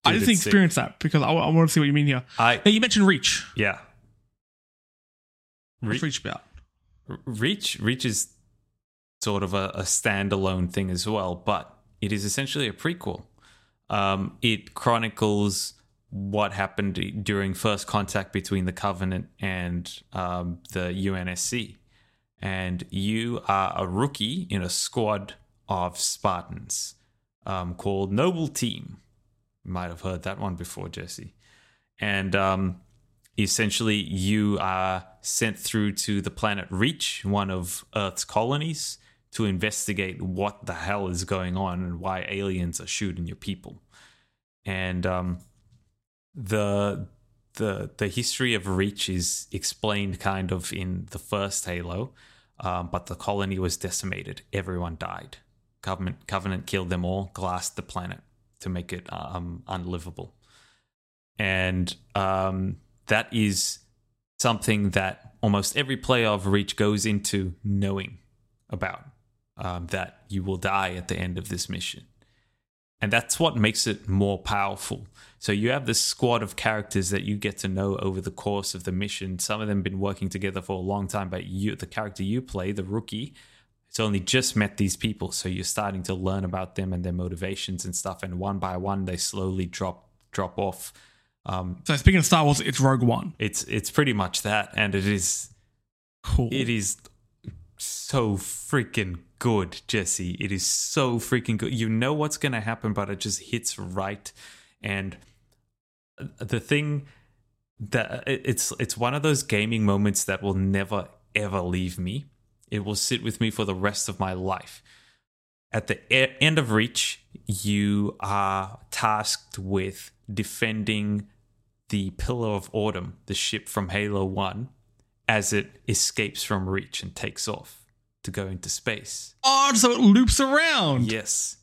didn't it's sick. experience that because I, want to see what you mean here. I Now you mentioned Reach. yeah. What's Re- Reach about? Reach Reach is sort of a, a standalone thing as well, but it is essentially a prequel. Um, it chronicles what happened during first contact between the Covenant and um, the UNSC, and you are a rookie in a squad of Spartans um, called Noble Team. You might have heard that one before, Jesse. And um, essentially you are sent through to the planet Reach, one of Earth's colonies, to investigate what the hell is going on and why aliens are shooting your people. And um, the the the history of Reach is explained kind of in the first Halo, um, but the colony was decimated. Everyone died. Covenant killed them all, glassed the planet to make it um, unlivable and um, that is something that almost every player of Reach goes into knowing about um, that you will die at the end of this mission. And that's what makes it more powerful. So you have this squad of characters that you get to know over the course of the mission. Some of them been working together for a long time, but you, the character you play, the rookie, it's only just met these people. So you're starting to learn about them and their motivations and stuff. And one by one, they slowly drop drop off. Um, So speaking of Star Wars, it's Rogue One. it's it's pretty much that, and it is Cool. it is so freaking good, Jesse. It is so freaking good. You know what's gonna happen, but it just hits right. And uh, the thing that uh, it's it's one of those gaming moments that will never ever leave me. It will sit with me for the rest of my life. At the end of Reach, you are tasked with defending the Pillar of Autumn, the ship from Halo 1, as it escapes from Reach and takes off to go into space. oh, so it loops around. Yes.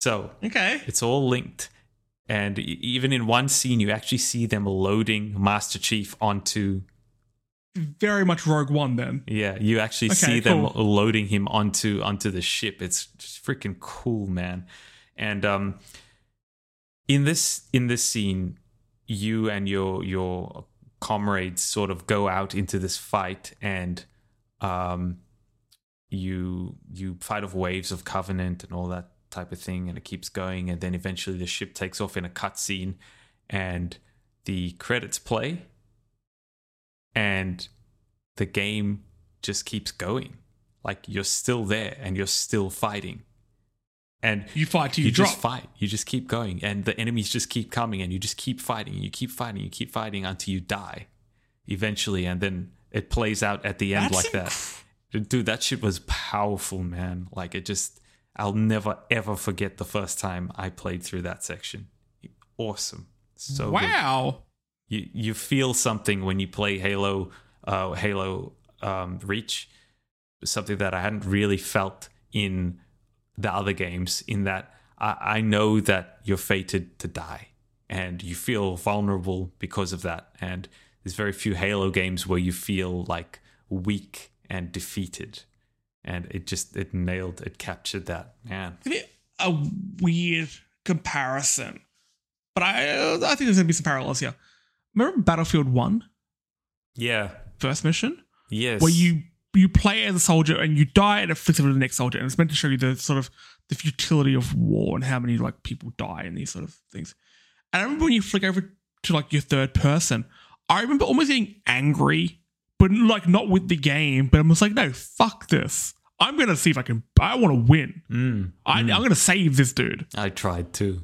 So Okay. it's all linked. And even in one scene, you actually see them loading Master Chief onto. Very much Rogue One then. Yeah, you actually Okay, see them loading him onto onto the ship. It's just freaking cool, man. And um, in this in this scene, you and your your comrades sort of go out into this fight, and um, you you fight off waves of Covenant and all that type of thing, and it keeps going, and then eventually the ship takes off in a cutscene, and the credits play, and the game just keeps going. Like you're still there and you're still fighting. And You fight till you, you, drop. just fight. You just keep going. And the enemies just keep coming and you just keep fighting. You keep fighting. You keep fighting until you die eventually. And then it plays out at the end That's like that. Dude, that shit was powerful, man. Like it just, I'll never ever forget the first time I played through that section. Awesome. So good wow. you you feel something when you play Halo uh, Halo um, Reach, something that I hadn't really felt in the other games. In that I, I know that you're fated to die, and you feel vulnerable because of that. And there's very few Halo games where you feel like weak and defeated, and it just it nailed it captured that man. A a weird comparison, but I I think there's gonna be some parallels here. Remember Battlefield One Yeah. first mission Yes. where you you play as a soldier and you die and it flicks over to the next soldier and it's meant to show you the sort of the futility of war and how many like people die and these sort of things. And I remember when you flick over to like your third person, I remember almost getting angry, but like not with the game, but I was like, no, fuck this. I'm gonna see if I can. I want to win. Mm, I, I'm gonna save this dude. I tried too.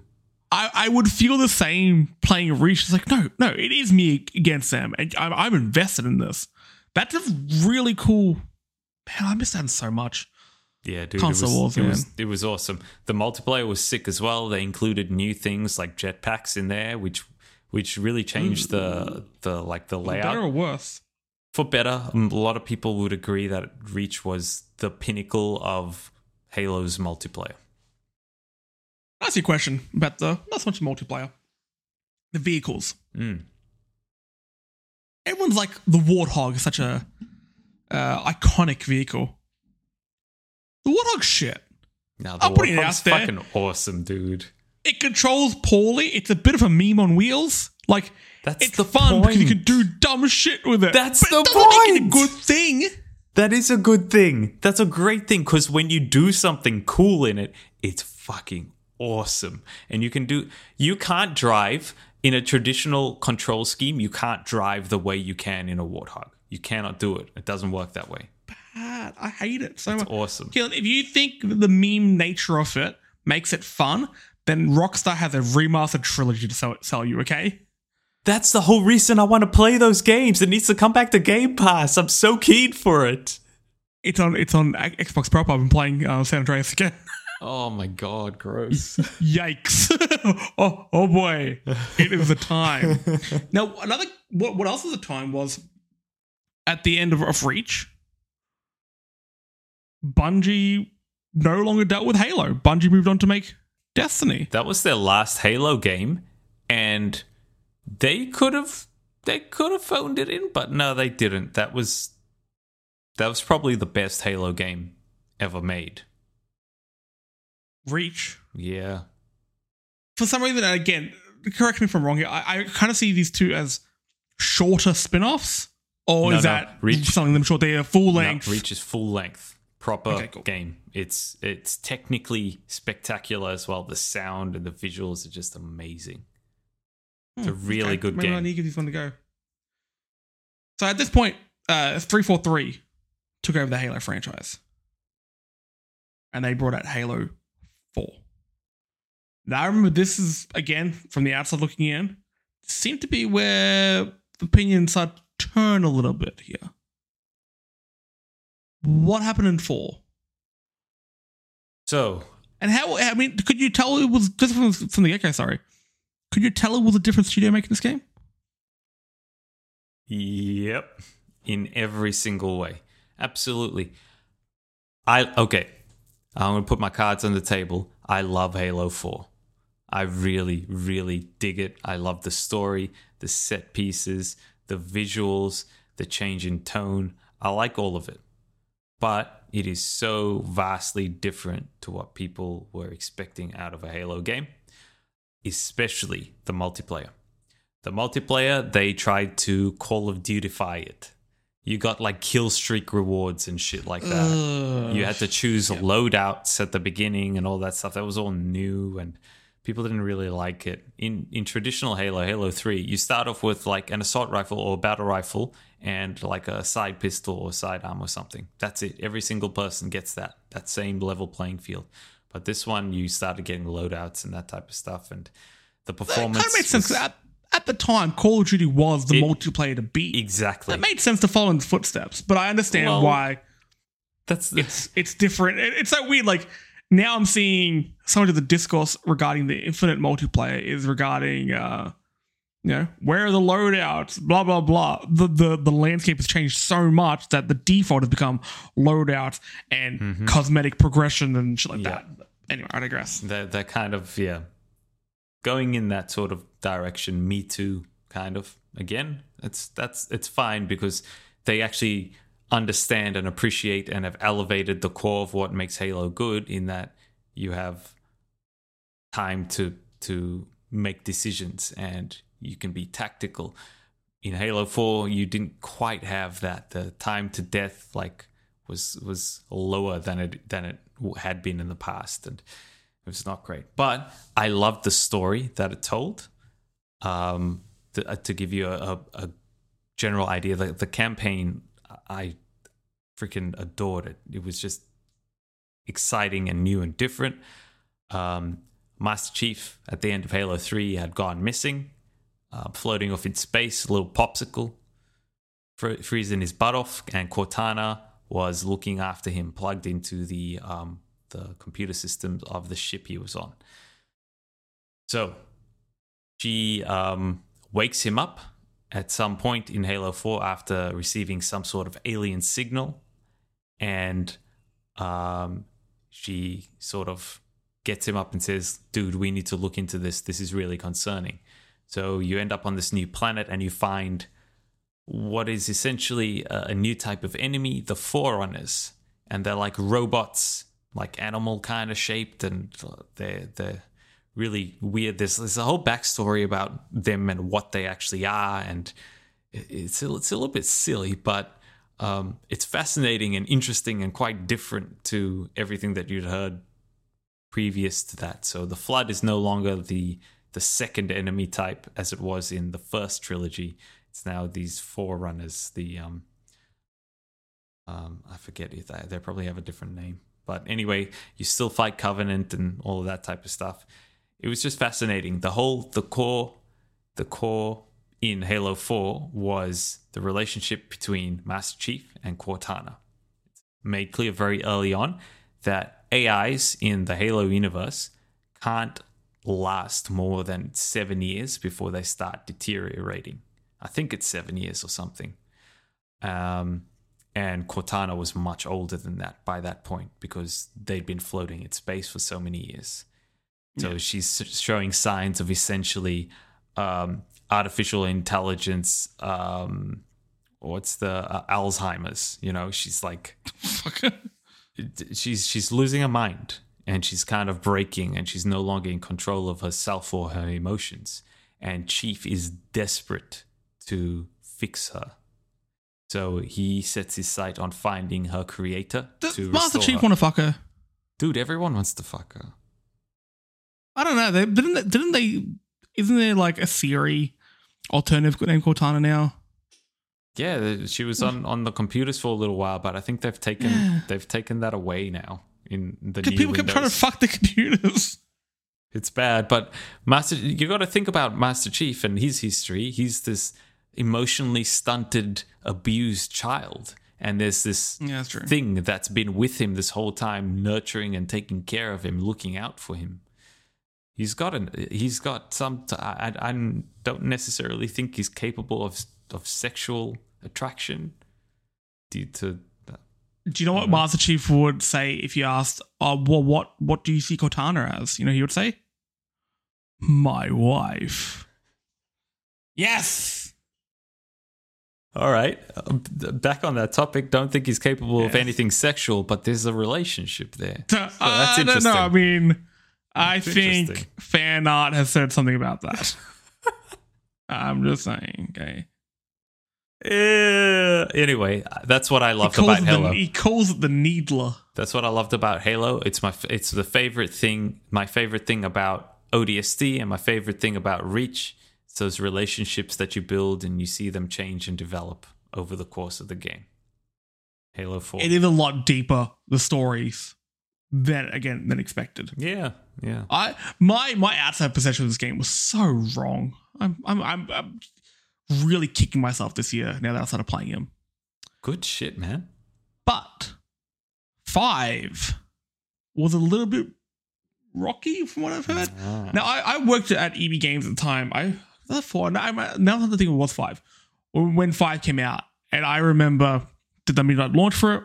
I, I would feel the same playing Reach. It's like, no, no, it is me against them. And I'm, I'm invested in this. That's a really cool. Man, I miss that so much. Yeah, dude, Console it was, wars, it man. was it was awesome. The multiplayer was sick as well. They included new things like jetpacks in there, which which really changed the the like the layout Better or worse? for better. Um, A lot of people would agree that Reach was the pinnacle of Halo's multiplayer. Ask you a question about the not so much multiplayer, the vehicles. Mm. Everyone's like the Warthog is such a uh, iconic vehicle. The Warthog shit. Now the I'll put it out there. fucking awesome, dude. It controls poorly. It's a bit of a meme on wheels. Like That's it's the fun because you can do dumb shit with it. That's but the it doesn't make it a good thing. That is a good thing. That's a great thing because when you do something cool in it, it's fucking awesome. And you can do, you can't drive in a traditional control scheme, you can't drive the way you can in a Warthog. You cannot do it. It doesn't work that way. Bad. I hate it so It's much. awesome. Keelan, if you think the meme nature of it makes it fun, then Rockstar has a remastered trilogy to sell, sell you, okay? That's the whole reason I want to play those games. It needs to come back to Game Pass. I'm so keen for it. It's on it's on Xbox Pro. I've been playing uh, San Andreas again. Oh my god, gross. Yikes! oh, oh boy, it is the time. now, another what what else was the time was at the end of, of Reach. Bungie no longer dealt with Halo. Bungie moved on to make Destiny. that was their last Halo game, and they could have they could have phoned it in, but no, they didn't. That was that was probably the best Halo game ever made. Reach. Yeah. For some reason, and again, correct me if I'm wrong here. I, I kind of see these two as shorter spin-offs, or No, is no, that Reach- selling them short? They are full length. No, Reach is full length, proper Okay, cool. game. It's it's technically spectacular as well. The sound and the visuals are just amazing. It's a Hmm, really okay. good Maybe I game. need to give this one to go. So at this point, uh, 343 took over the Halo franchise. And they brought out Halo 4. Now, I remember this is, again, from the outside looking in, seemed to be where opinions start to turn a little bit here. What happened in 4? So And how, I mean, could you tell it was, just from, from the get go, sorry, could you tell it was a different studio making this game? Yep. In every single way. Absolutely. I okay. I'm gonna put my cards on the table. I love Halo 4. I really, really dig it. I love the story, the set pieces, the visuals, the change in tone. I like all of it. But it is so vastly different to what people were expecting out of a Halo game, especially the multiplayer. The multiplayer, they tried to Call of Dutyfy it. You got like kill streak rewards and shit like that. you had to choose loadouts at the beginning and all that stuff. That was all new and people didn't really like it. In in traditional Halo, Halo 3, you start off with like an assault rifle or a battle rifle and like a side pistol or sidearm or something. That's it. Every single person gets that that same level playing field. But this one you started getting loadouts and that type of stuff and the That performance kind of made sense. At, the time, Call of Duty was the It- multiplayer to beat. Exactly. That made sense to follow in the footsteps, but I understand Well, why That's it's it's different. It- It's so weird. Like now, I'm seeing so much of the discourse regarding the infinite multiplayer is regarding, uh, you know, where are the loadouts? Blah blah blah. The the the landscape has changed so much that the default has become loadouts and cosmetic progression and shit like Yeah. that. Anyway, I digress. they're, they're kind of yeah going in that sort of direction me too kind of. Again it's that's it's fine because they actually understand and appreciate and have elevated the core of what makes halo good in that you have time to to make decisions and you can be tactical. In halo 4 you didn't quite have that. The time to death like was was lower than it than it had been in the past and it was not great. But i loved the story that it told um to, uh, to give you a, a, general idea the, the campaign i freaking adored it it was just exciting and new and different. Um, Master Chief at the end of Halo 3 had gone missing, uh, floating off in space, a little popsicle, fr- freezing his butt off, and Cortana was looking after him, plugged into the um, the computer systems of the ship he was on. So she um, wakes him up at some point in Halo 4 after receiving some sort of alien signal, and um, she sort of gets him up and says, Dude, we need to look into this. This is really concerning. So you end up on this new planet and you find what is essentially a, new type of enemy, the Forerunners. And they're like robots, like animal kind of shaped, and they're, they're really weird. There's, there's a whole backstory about them and what they actually are. And it's a, it's a little bit silly, but um, it's fascinating and interesting and quite different to everything that you'd heard previous to that. So the flood is no longer the the second enemy type as it was in the first trilogy. It's now these forerunners. The um, um, I forget if they they probably have a different name, but anyway, you still fight Covenant and all of that type of stuff. It was just fascinating. The whole the core the core in Halo 4 was the relationship between Master Chief and Cortana. It's made clear very early on that AIs in the Halo universe can't last more than seven years before they start deteriorating. I think it's seven years or something. Um, and Cortana was much older than that by that point because they'd been floating in space for so many years. So yeah. she's showing signs of essentially um, artificial intelligence. Um, what's the uh, Alzheimer's? You know, she's like, she's she's losing her mind and she's kind of breaking and she's no longer in control of herself or her emotions. And Chief is desperate to fix her. So he sets his sight on finding her creator. Does Master Chief want to fuck her? Dude, everyone wants to fuck her. I don't know. They didn't. They, didn't they? Isn't there like a Siri alternative named Cortana now? Yeah, she was on, on the computers for a little while, but I think they've taken yeah. they've taken that away now in the new people kept trying to fuck the computers. It's bad, but Master, you got to think about Master Chief and his history. He's this emotionally stunted, abused child, and there's this yeah, that's thing that's been with him this whole time, nurturing and taking care of him, looking out for him. He's got an he's got some. I, I don't necessarily think he's capable of of sexual attraction due to do you know what Master Chief would say if you asked, "Oh, well, what what do you see Cortana as?" You know, he would say, "My wife." Yes. All right. Um, back on that topic. Don't think he's capable yes. of anything sexual, but there's a relationship there. So that's I interesting. I mean, I think fan art has said something about that. I'm just saying. Okay. Uh, anyway, that's what I loved about Halo. The, he calls it the Needler. That's what I loved about Halo. It's my it's the favorite thing. My favorite thing about ODST and my favorite thing about Reach. It's those relationships that you build and you see them change and develop over the course of the game. Halo Four. It is a lot deeper. The stories than again than expected. Yeah, yeah. I my my outside perception of this game was so wrong. I'm I'm I'm, I'm really kicking myself this year now that I started playing him. Good shit, man. But five was a little bit rocky from what I've heard. Ah. Now I, I, worked at EB Games at the time. I was four. Now, I'm, now I'm thinking it was five when five came out, and I remember did the midnight launch for it.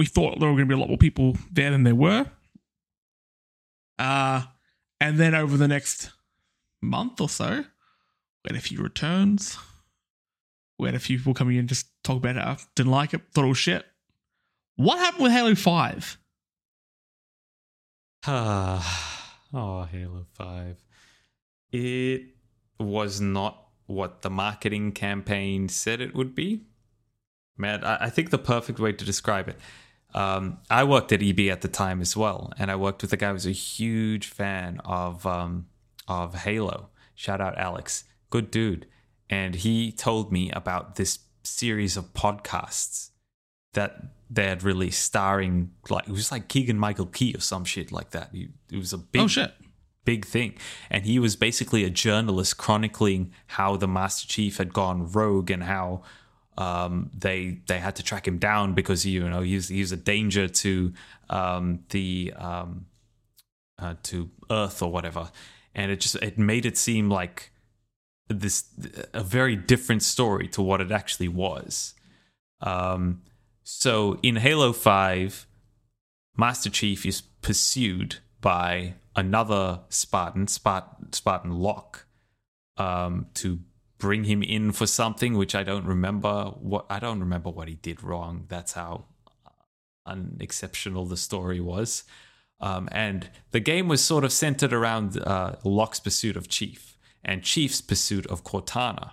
We thought there were going to be a lot more people there than there were. Uh, and then over the next month or so, we had a few returns. We had a few people coming in just talk about it. Didn't like it. Thought it was shit. What happened with Halo 5? oh, Halo 5. It was not what the marketing campaign said it would be. Man, I, I think the perfect way to describe it. Um, I worked at EB at the time as well, and I worked with a guy who was a huge fan of um, of Halo. Shout out Alex good dude. And he told me about this series of podcasts that they had released starring like it was like Keegan Michael Key or some shit like that. He, it was a big Oh shit. big thing. And he was basically a journalist chronicling how the Master Chief had gone rogue and how um, they they had to track him down because you know he was, he was a danger to um, the um, uh, to Earth or whatever. And it just it made it seem like this a very different story to what it actually was. Um, so in Halo Five, Master Chief is pursued by another Spartan, Spart- Spartan Locke, um, to bring him in for something which I don't remember. What I don't remember what he did wrong. That's how unexceptional the story was. Um, and the game was sort of centered around uh, Locke's pursuit of Chief and Chief's pursuit of Cortana.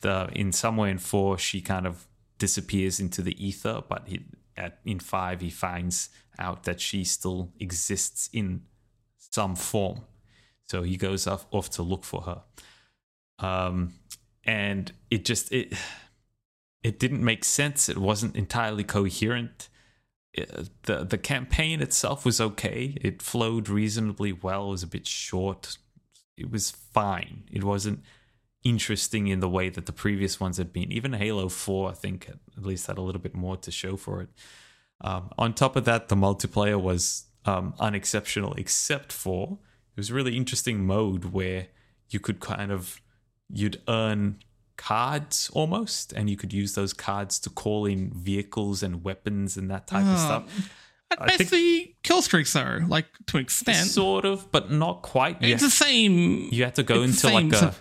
The in somewhere in four, she kind of disappears into the ether, but he, at in five, he finds out that she still exists in some form. So he goes off, off to look for her. Um, and it just it it didn't make sense. It wasn't entirely coherent. It- the The campaign itself was okay. It flowed reasonably well. It was a bit short. It was fine. It wasn't interesting in the way that the previous ones had been. Even Halo Four, I think, at least had a little bit more to show for it. Um, on top of that, the multiplayer was um, unexceptional, except for it was a really interesting mode where you could kind of you'd earn cards almost, and you could use those cards to call in vehicles and weapons and that type of stuff. I think- Basically, kill streaks though, like to an extent. Sort of, but not quite. You it's the same. you had to go into like a,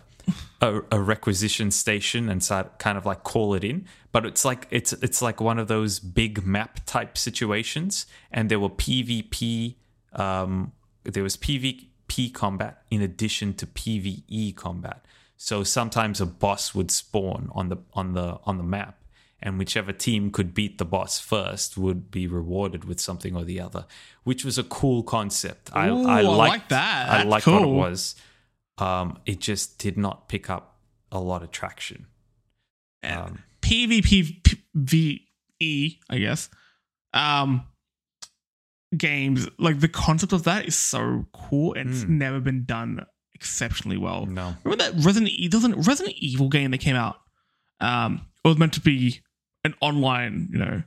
a a requisition station and start kind of like call it in but it's like it's it's like one of those big map type situations and there were pvp um there was pvp combat in addition to pve combat so sometimes a boss would spawn on the on the on the map and whichever team could beat the boss first would be rewarded with something or the other which was a cool concept i Ooh, i I liked, like that. i That's liked what it was um, it just did not pick up a lot of traction. Um, PvPVE, I guess. Um, games like the concept of that is so cool, and it's Mm. never been done exceptionally well. no, Remember that Resident Evil, doesn't Resident Evil game that came out? Um, it was meant to be an online, you know,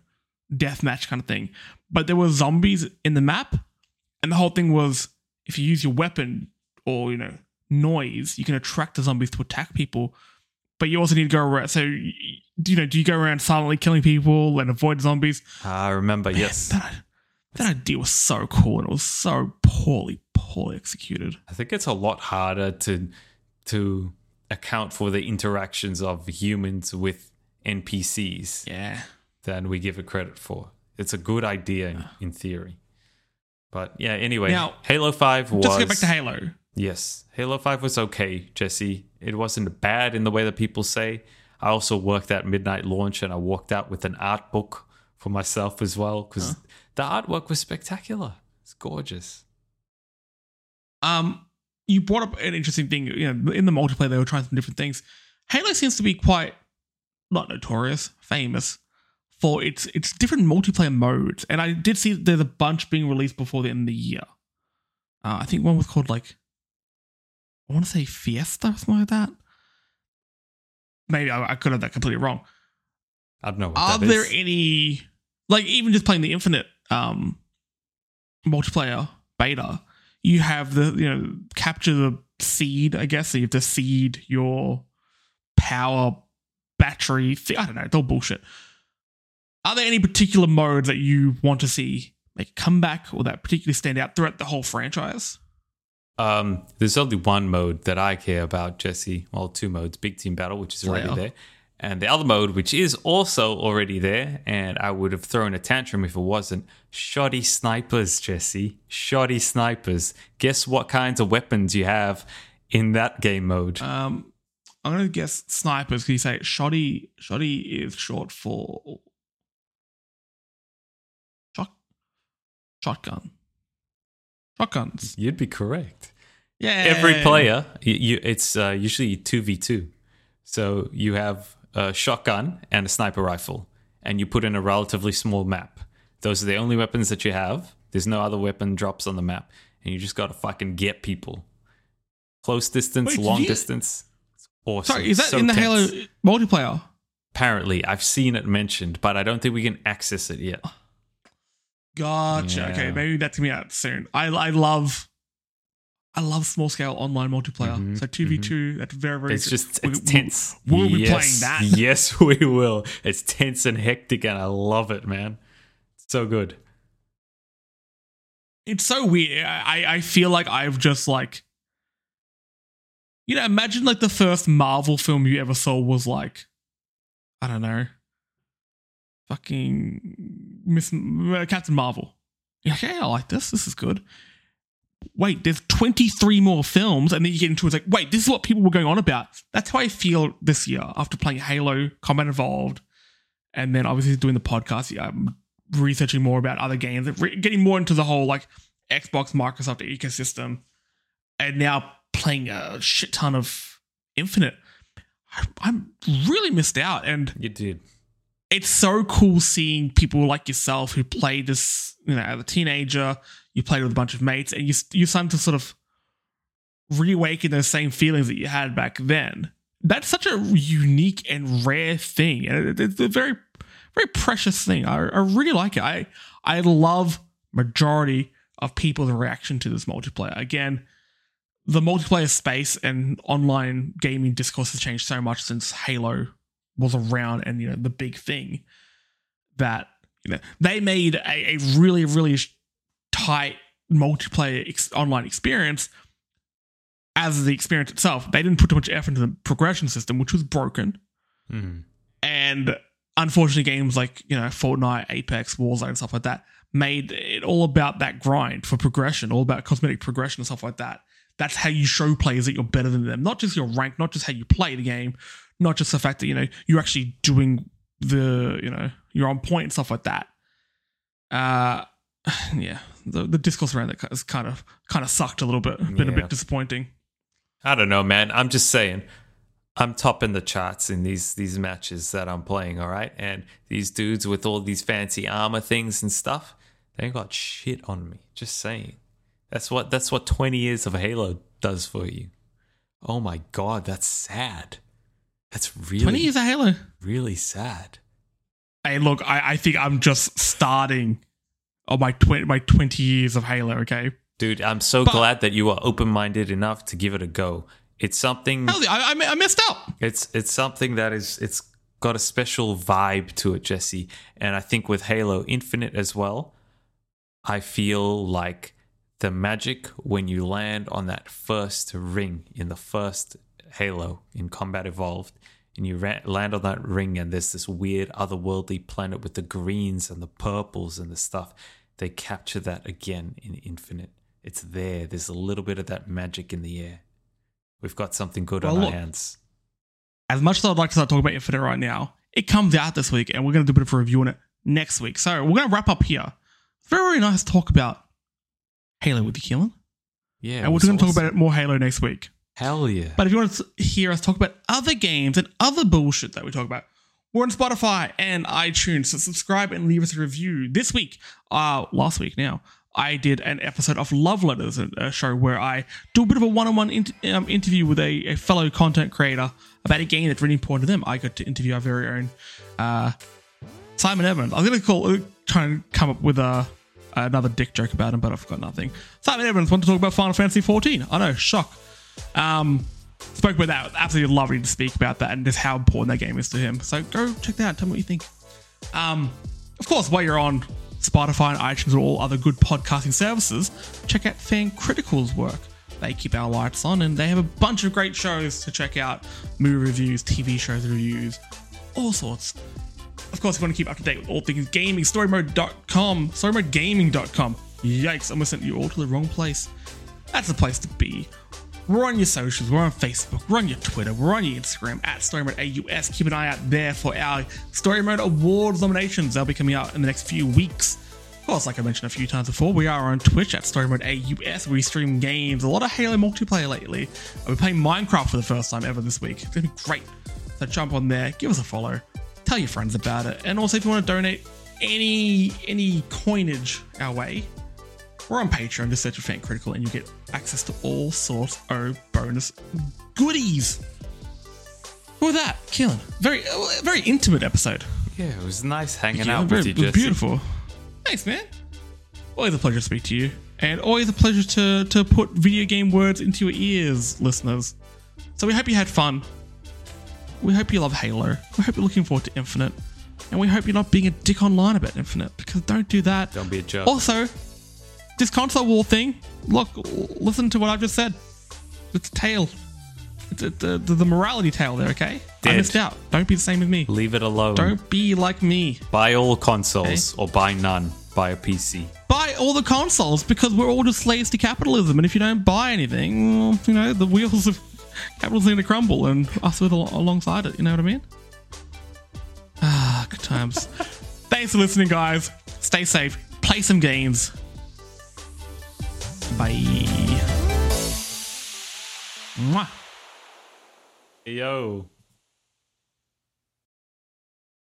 deathmatch kind of thing, but there were zombies in the map, and the whole thing was if you use your weapon or you know noise, you can attract the zombies to attack people. But you also need to go around. So, you know, do you go around silently killing people and avoid zombies? I remember. Yes, That, that idea was so cool and it was so poorly, poorly executed. I think it's a lot harder to to account for the interactions of humans with NPCs Yeah. than we give it credit for. It's a good idea in, in theory, but yeah. Anyway, Now, Halo Five was Just get back to Halo. Yes, Halo 5 was okay, Jesse. It wasn't bad in the way that people say. I also worked at midnight launch and I walked out with an art book for myself as well because the artwork was spectacular. It's gorgeous. Um, you brought up an interesting thing. You know, in the multiplayer, they were trying some different things. Halo seems to be quite not notorious, famous for its its different multiplayer modes. And I did see there's a bunch being released before the end of the year. Uh, I think one was called like I want to say Fiesta or something like that. Maybe I, I could have that completely wrong. I don't know what Are that there is. any like even just playing the Infinite um multiplayer beta? You have the you know capture the seed. I guess so you have to seed your power battery. I don't know. It's all bullshit. Are there any particular modes that you want to see make a comeback or that particularly stand out throughout the whole franchise? Um, there's only one mode that I care about, Jesse. Well, two modes: Big Team Battle, which is already Slayer. there, and the other mode, which is also already there. And I would have thrown a tantrum if it wasn't. Shotty snipers, Jesse. Shotty snipers. Guess what kinds of weapons you have in that game mode? Um, I'm gonna guess snipers. Can you say shotty? Shotty is short for shot shotgun. Shotguns. You'd be correct. Yeah. Every player, you, you it's uh, usually two v two, so you have a shotgun and a sniper rifle, and you put in a relatively small map. Those are the only weapons that you have. There's no other weapon drops on the map, and you just gotta fucking get people. Close distance, Wait, long you- distance. It's awesome. Sorry, is that So in the tense. Halo multiplayer? Apparently, I've seen it mentioned, but I don't think we can access it yet. Gotcha. Yeah. Okay, maybe that's gonna be out soon. I I love I love small scale online multiplayer. Mhm, So two v two. That's very very. It's just it's we- tense. Will we yes, playing that? Yes, we will. It's tense and hectic, and I love it, man. It's so good. It's so weird. I I feel like I've just like. You know, imagine like the first Marvel film you ever saw was like, I don't know, fucking Miss uh, Captain Marvel. Hey, I like this. This is good. Wait, there's 23 more films, and then you get into it's like, wait, this is what people were going on about. That's how I feel this year after playing Halo, Combat Evolved, and then obviously doing the podcast. Yeah, I'm researching more about other games, getting more into the whole like Xbox, Microsoft ecosystem, and now playing a shit ton of Infinite. I- I'm really missed out, and You did. It's so cool seeing people like yourself who played this, you know, as a teenager, you played with a bunch of mates, and you you starting to sort of reawaken those same feelings that you had back then. That's such a unique and rare thing, and it- it's a very, very precious thing. I, I really like it. I I love majority of people's reaction to this multiplayer. Again, the multiplayer space and online gaming discourse has changed so much since Halo was around and you know the big thing that you know they made a, a really really tight multiplayer ex- online experience as the experience itself. They didn't put too much effort into the progression system which was broken. Mhm. and unfortunately games like you know fortnite apex warzone and stuff like that made it all about that grind for progression all about cosmetic progression and stuff like that that's how you show players that you're better than them not just your rank not just how you play the game not just the fact that you know you're actually doing the you know you're on point and stuff like that uh yeah the, the discourse around that has kind of kind of sucked a little bit been a bit disappointing I don't know, man. I'm just saying. I'm topping the charts in these these matches that I'm playing, all right? And these dudes with all these fancy armor things and stuff, they got shit on me. Just saying. That's what that's what 20 years of Halo does for you. Oh my god, that's sad. That's really 20 years of halo really sad. Hey, look, I, I think I'm just starting on my twenty my twenty years of Halo. Okay, Dude, I'm so But- glad that you are open-minded enough to give it a go. It's something I, I, I messed up. It's it's something that is it's got a special vibe to it, Jesse. And I think with Halo Infinite as well, I feel like the magic when you land on that first ring in the first Halo in Combat Evolved, and you ra- land on that ring, and there's this weird otherworldly planet with the greens and the purples and the stuff. They capture that again in Infinite. It's there. There's a little bit of that magic in the air. We've got something good Well, on look, our hands. As much as I'd like to start talking about Infinite right now, it comes out this week, and we're going to do a bit of a review on it next week. So we're going to wrap up here. Very, very nice talk about Halo with you, Keelan. Yeah, and we're going to talk about it more Halo next week. Hell yeah! But if you want to hear us talk about other games and other bullshit that we talk about, we're on Spotify and iTunes. So subscribe and leave us a review. This week, uh, last week now, I did an episode of Love Letters, a, show where I do a bit of a one-on-one um, interview with a, a fellow content creator about a game that's really important to them. I got to interview our very own uh, Simon Evans. I was going to call, uh, try and come up with a another dick joke about him, but I've got nothing. Simon Evans wanted to talk about Final Fantasy 14. I know, shock. Um, spoke about that. Absolutely lovely to speak about that and just how important that game is to him. So go check that out. Tell me what you think. Um, of course, while you're on Spotify and iTunes or all other good podcasting services, check out Fan Critical's work. They keep our lights on and they have a bunch of great shows to check out movie reviews, TV shows reviews, all sorts. Of course, if you want to keep up to date with all things gaming, storymode.com, storymodegaming.com. Yikes, I almost sent you all to the wrong place. That's the place to be. We're on your socials, we're on Facebook, we're on your Twitter, we're on your Instagram at Story Mode AUS. Keep an eye out there for our Story Mode Awards nominations. They'll be coming out in the next few weeks. Of course, like I mentioned a few times before, we are on Twitch at Story Mode AUS. We stream games, a lot of Halo multiplayer lately. We're playing Minecraft for the first time ever this week. It's gonna be great. So jump on there, give us a follow. Tell your friends about it. And also, if you want to donate any any coinage our way, we're on Patreon. Just search for Fan Critical, and you get access to all sorts of bonus goodies. With that, Keelan, very uh, very intimate episode. Yeah, it was nice hanging Yeah, out very- with you, it was Jesse. beautiful. Thanks, man. Always a pleasure to speak to you, and always a pleasure to to put video game words into your ears, listeners. So we hope you had fun. We hope you love Halo. We hope you're looking forward to Infinite, and we hope you're not being a dick online about Infinite because don't do that. Don't be a jerk. Also, this console war thing. Look, listen to what I've just said. It's a tale. It's a, the, the the morality tale there. Okay, I missed out. Don't be the same as me. Leave it alone. Don't be like me. buy all consoles or buy none. Buy a PC. buy all the consoles because we're all just slaves to capitalism. And if you don't buy anything, well, you know, the wheels of capitalism going to crumble and us with al- alongside it. You know what I mean? Ah, good times. Thanks for listening, guys. Stay safe. Play some games. Bye. Mwah. Yo.